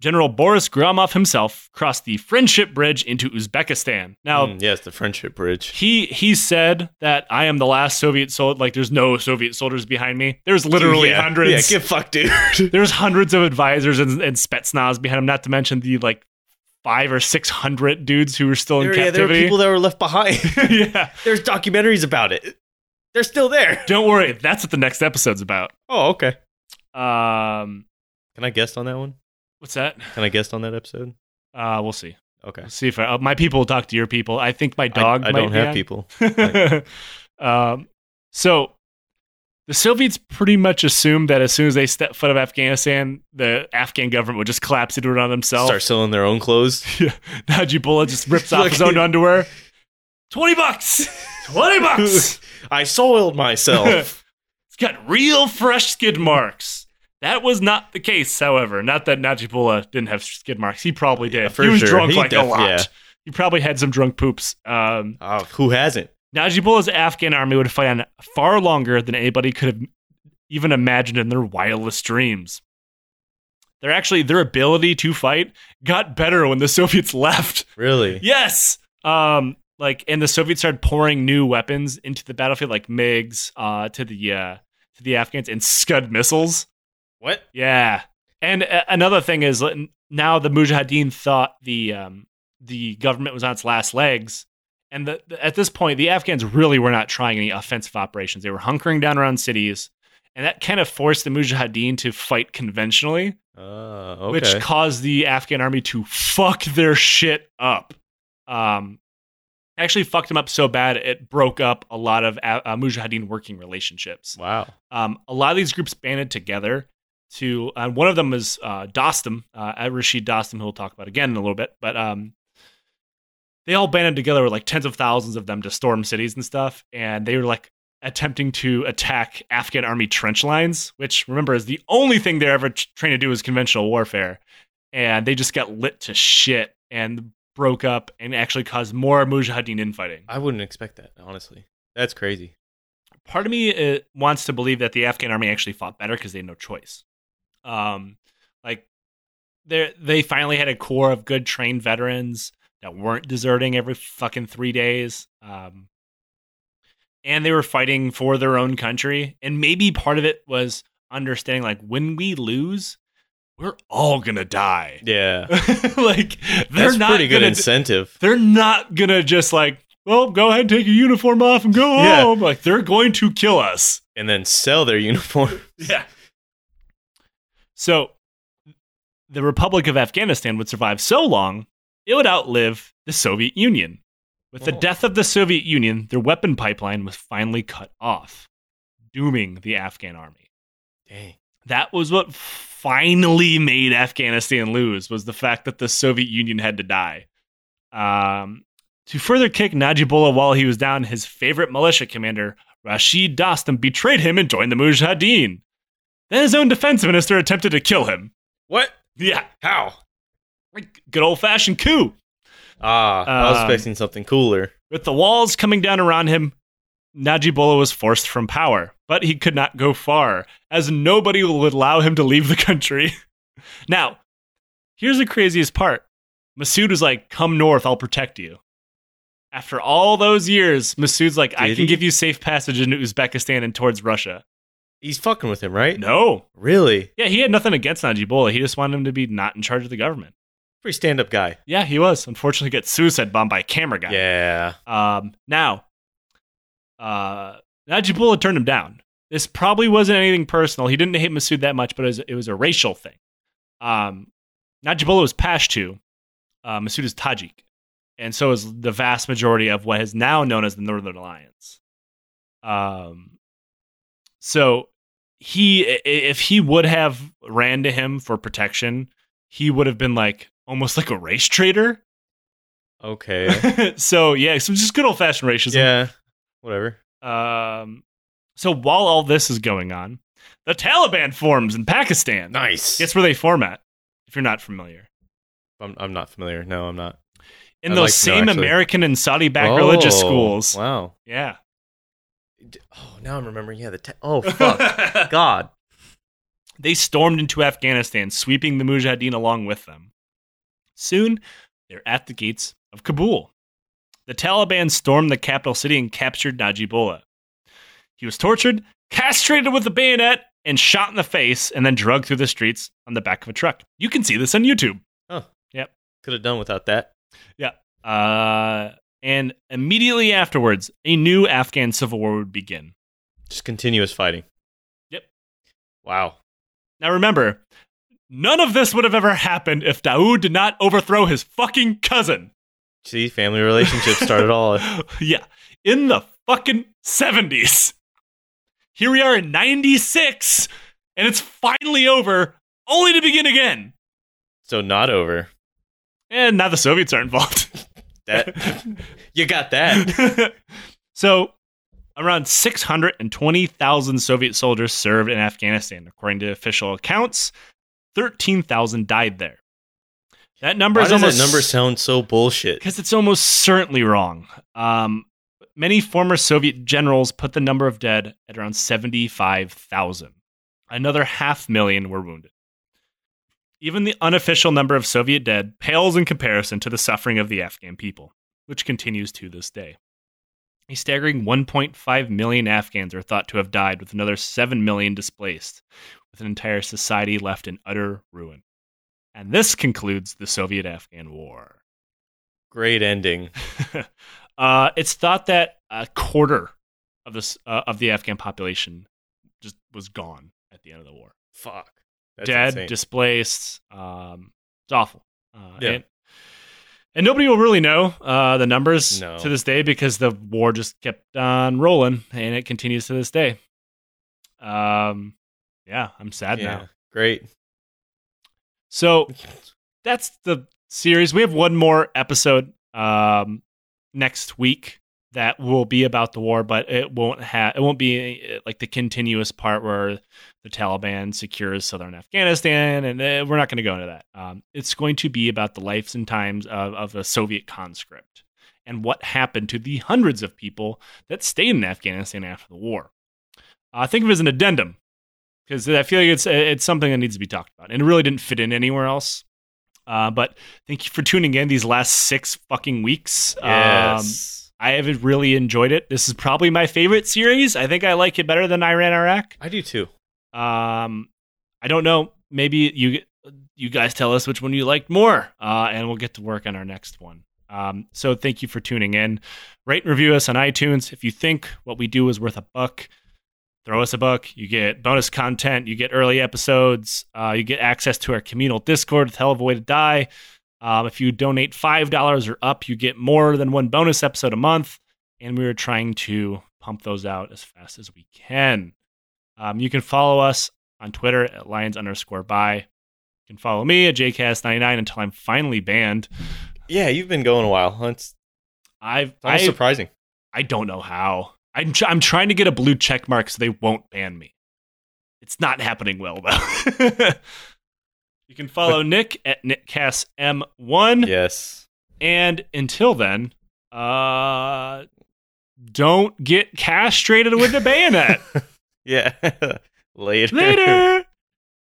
General Boris Gromov himself, crossed the Friendship Bridge into Uzbekistan. Now, Mm, yes, the friendship bridge. he he said that I am the last Soviet soldier. Like, there's no Soviet soldiers behind me. There's literally yeah, hundreds. Yeah, get fucked, dude. there's hundreds of advisors and, and Spetsnaz behind him. Not to mention the like five or six hundred dudes who were still in there, yeah, there were people that were left behind. yeah. There's documentaries about it. They're still there. Don't worry. That's what the next episode's about. Oh, okay. Um, Can I guest on that one? what's that? Can I guest on that episode? Uh, we'll see. Okay. We'll see if I, uh, my people will talk to your people. I think my dog. I, I don't have on. people. um, so the Soviets pretty much assumed that as soon as they stepped foot of Afghanistan, the Afghan government would just collapse into it on themselves. Start selling their own clothes. yeah. Najibullah just rips off his own underwear. Twenty bucks. Twenty bucks. I soiled myself. it's got real fresh skid marks. That was not the case, however. Not that Najibullah didn't have skid marks. He probably did. Yeah, he was sure. drunk He like def- a lot. yeah. He probably had some drunk poops. Um, oh, who hasn't? Najibullah's Afghan army would fight on far longer than anybody could have even imagined in their wildest dreams. Their actually their ability to fight got better when the Soviets left. Really? Yes. Um like and the Soviets started pouring new weapons into the battlefield like MiGs uh to the uh to the Afghans and Scud missiles. What? Yeah. And uh, another thing is uh, now the Mujahideen thought the um, the government was on its last legs. And the, the- at this point, the Afghans really were not trying any offensive operations. They were hunkering down around cities. And that kind of forced the Mujahideen to fight conventionally, Uh, okay. which caused the Afghan army to fuck their shit up. Um, actually fucked them up so bad it broke up a lot of uh, uh, Mujahideen working relationships wow. um, a lot of these groups banded together to, and one of them is uh, Dostum, uh, Rashid Dostum, who we'll talk about again in a little bit. But um, they all banded together with like tens of thousands of them to storm cities and stuff, and they were like attempting to attack Afghan army trench lines, which remember is the only thing they're ever t- trained to do is conventional warfare, and they just got lit to shit and broke up and actually caused more Mujahideen infighting. I wouldn't expect that, honestly. That's crazy. part of me uh, wants to believe that the Afghan army actually fought better because they had no choice. Um, like they they finally had a core of good trained veterans that weren't deserting every fucking three days. Um, and they were fighting for their own country. And maybe part of it was understanding like when we lose, we're all gonna die. Yeah. like they're That's not pretty good gonna incentive. they're not gonna just like, well, go ahead and take your uniform off and go Yeah. home. Like they're going to kill us. And then sell their uniform. Yeah. So the Republic of Afghanistan would survive so long, it would outlive the Soviet Union. With the Oh. death of the Soviet Union, their weapon pipeline was finally cut off. dooming the Afghan army. Dang. That was what finally made Afghanistan lose was the fact that the Soviet Union had to die. Um, to further kick Najibullah while he was down, his favorite militia commander, Rashid Dostum, betrayed him and joined the Mujahideen. Then his own defense minister attempted to kill him. What? Yeah, How? like good old fashioned coup. Ah, I was Um, expecting something cooler. With the walls coming down around him, Najibullah was forced from power, but he could not go far, as nobody would allow him to leave the country. now, here's the craziest part Massoud was like, Come north, I'll protect you. After all those years, Massoud's like, I can he? give you safe passage into Uzbekistan and towards Russia. He's fucking with him, right? No. Really? Yeah, he had nothing against Najibullah. He just wanted him to be not in charge of the government. Pretty stand up guy. Yeah, he was. Unfortunately, got suicide bombed by a camera guy. Yeah. Um, now, uh, Najibullah turned him down. This probably wasn't anything personal. He didn't hate Massoud that much, but it was, it was a racial thing. Um, Najibullah was Pashto. Uh, Massoud is Tajik. And so is the vast majority of what is now known as the Northern Alliance. Um, so he, if he would have ran to him for protection, he would have been like almost like a race traitor. Okay. so yeah, some just good old fashioned racism. yeah. Whatever. Um, so while all this is going on, the Taliban forms in Pakistan. Nice. Guess where they form at? If you're not familiar, I'm, I'm not familiar. No, I'm not. in I'd those like to know, same. American and Saudi-backed religious Oh, schools. Wow. Yeah. Now I'm remembering. Yeah, the. Te- oh, fuck. God. They stormed into Afghanistan, sweeping the Mujahideen along with them. Soon, they're at the gates of Kabul. The Taliban stormed the capital city and captured Najibullah. He was tortured, castrated with a bayonet, and shot in the face, and then dragged through the streets on the back of a truck. You can see this on YouTube. Oh, yep. Could have done without that. Yeah. Uh, and immediately afterwards, a new Afghan civil war would begin. Just continuous fighting. Yep. Wow. Now remember, none of this would have ever happened if Daoud did not overthrow his fucking cousin. See, family relationships started all. yeah, in the fucking 70s. Here we are in 96, and it's finally over, only to begin again. So not over. And now the Soviets are involved. That you got that. so, around 620,000 Soviet soldiers served in Afghanistan. According to official accounts, 13,000 died there. That number Why is does almost that number sound so bullshit? because it's almost certainly wrong. Um, many former Soviet generals put the number of dead at around 75,000. Another half million were wounded. Even the unofficial number of Soviet dead pales in comparison to the suffering of the Afghan people, which continues to this day. A staggering 1.5 million Afghans are thought to have died, with another 7 million displaced, with an entire society left in utter ruin. And this concludes the Soviet Afghan War. Great ending. uh, it's thought that a quarter of this uh, of the Afghan population just was gone at the end of the war. Fuck. That's Dead, insane. displaced. Um, it's awful. Uh, Yeah. and, and nobody will really know uh, the numbers No. to this day because the war just kept on rolling, and it continues to this day. Um, yeah, I'm sad yeah. now. Great. So that's the series. We have one more episode um, next week that will be about the war, but it won't have it won't be uh, like the continuous part where the Taliban secures southern Afghanistan, and uh, we're not going to go into that. Um, it's going to be about the lives and times of, of a Soviet conscript and what happened to the hundreds of people that stayed in Afghanistan after the war. Uh, think of it as an addendum because I feel like it's it's something that needs to be talked about, and it really didn't fit in anywhere else. Uh, but thank you for tuning in these last six fucking weeks. Um, Yes. I have really enjoyed it. This is probably my favorite series. I think I like it better than Iran Iraq. I do too. Um, I don't know. Maybe you you guys tell us which one you liked more, uh, and we'll get to work on our next one. Um, so thank you for tuning in. Rate and review us on iTunes. If you think what we do is worth a buck, throw us a buck. You get bonus content. You get early episodes. Uh, you get access to our communal Discord. It's hell of a way to die. Um, if you donate five dollars or up, you get more than one bonus episode a month, and we are trying to pump those out as fast as we can. Um, you can follow us on Twitter at lions underscore by. You can follow me at jcast99 until I'm finally banned. Yeah, you've been going a while. It's I've almost I, surprising. I don't know how. I'm tr- I'm trying to get a blue check mark so they won't ban me. It's not happening well though. you can follow Nick at nickcastm1 Yes. and until then, uh don't get castrated with the bayonet. Yeah. Later. Later.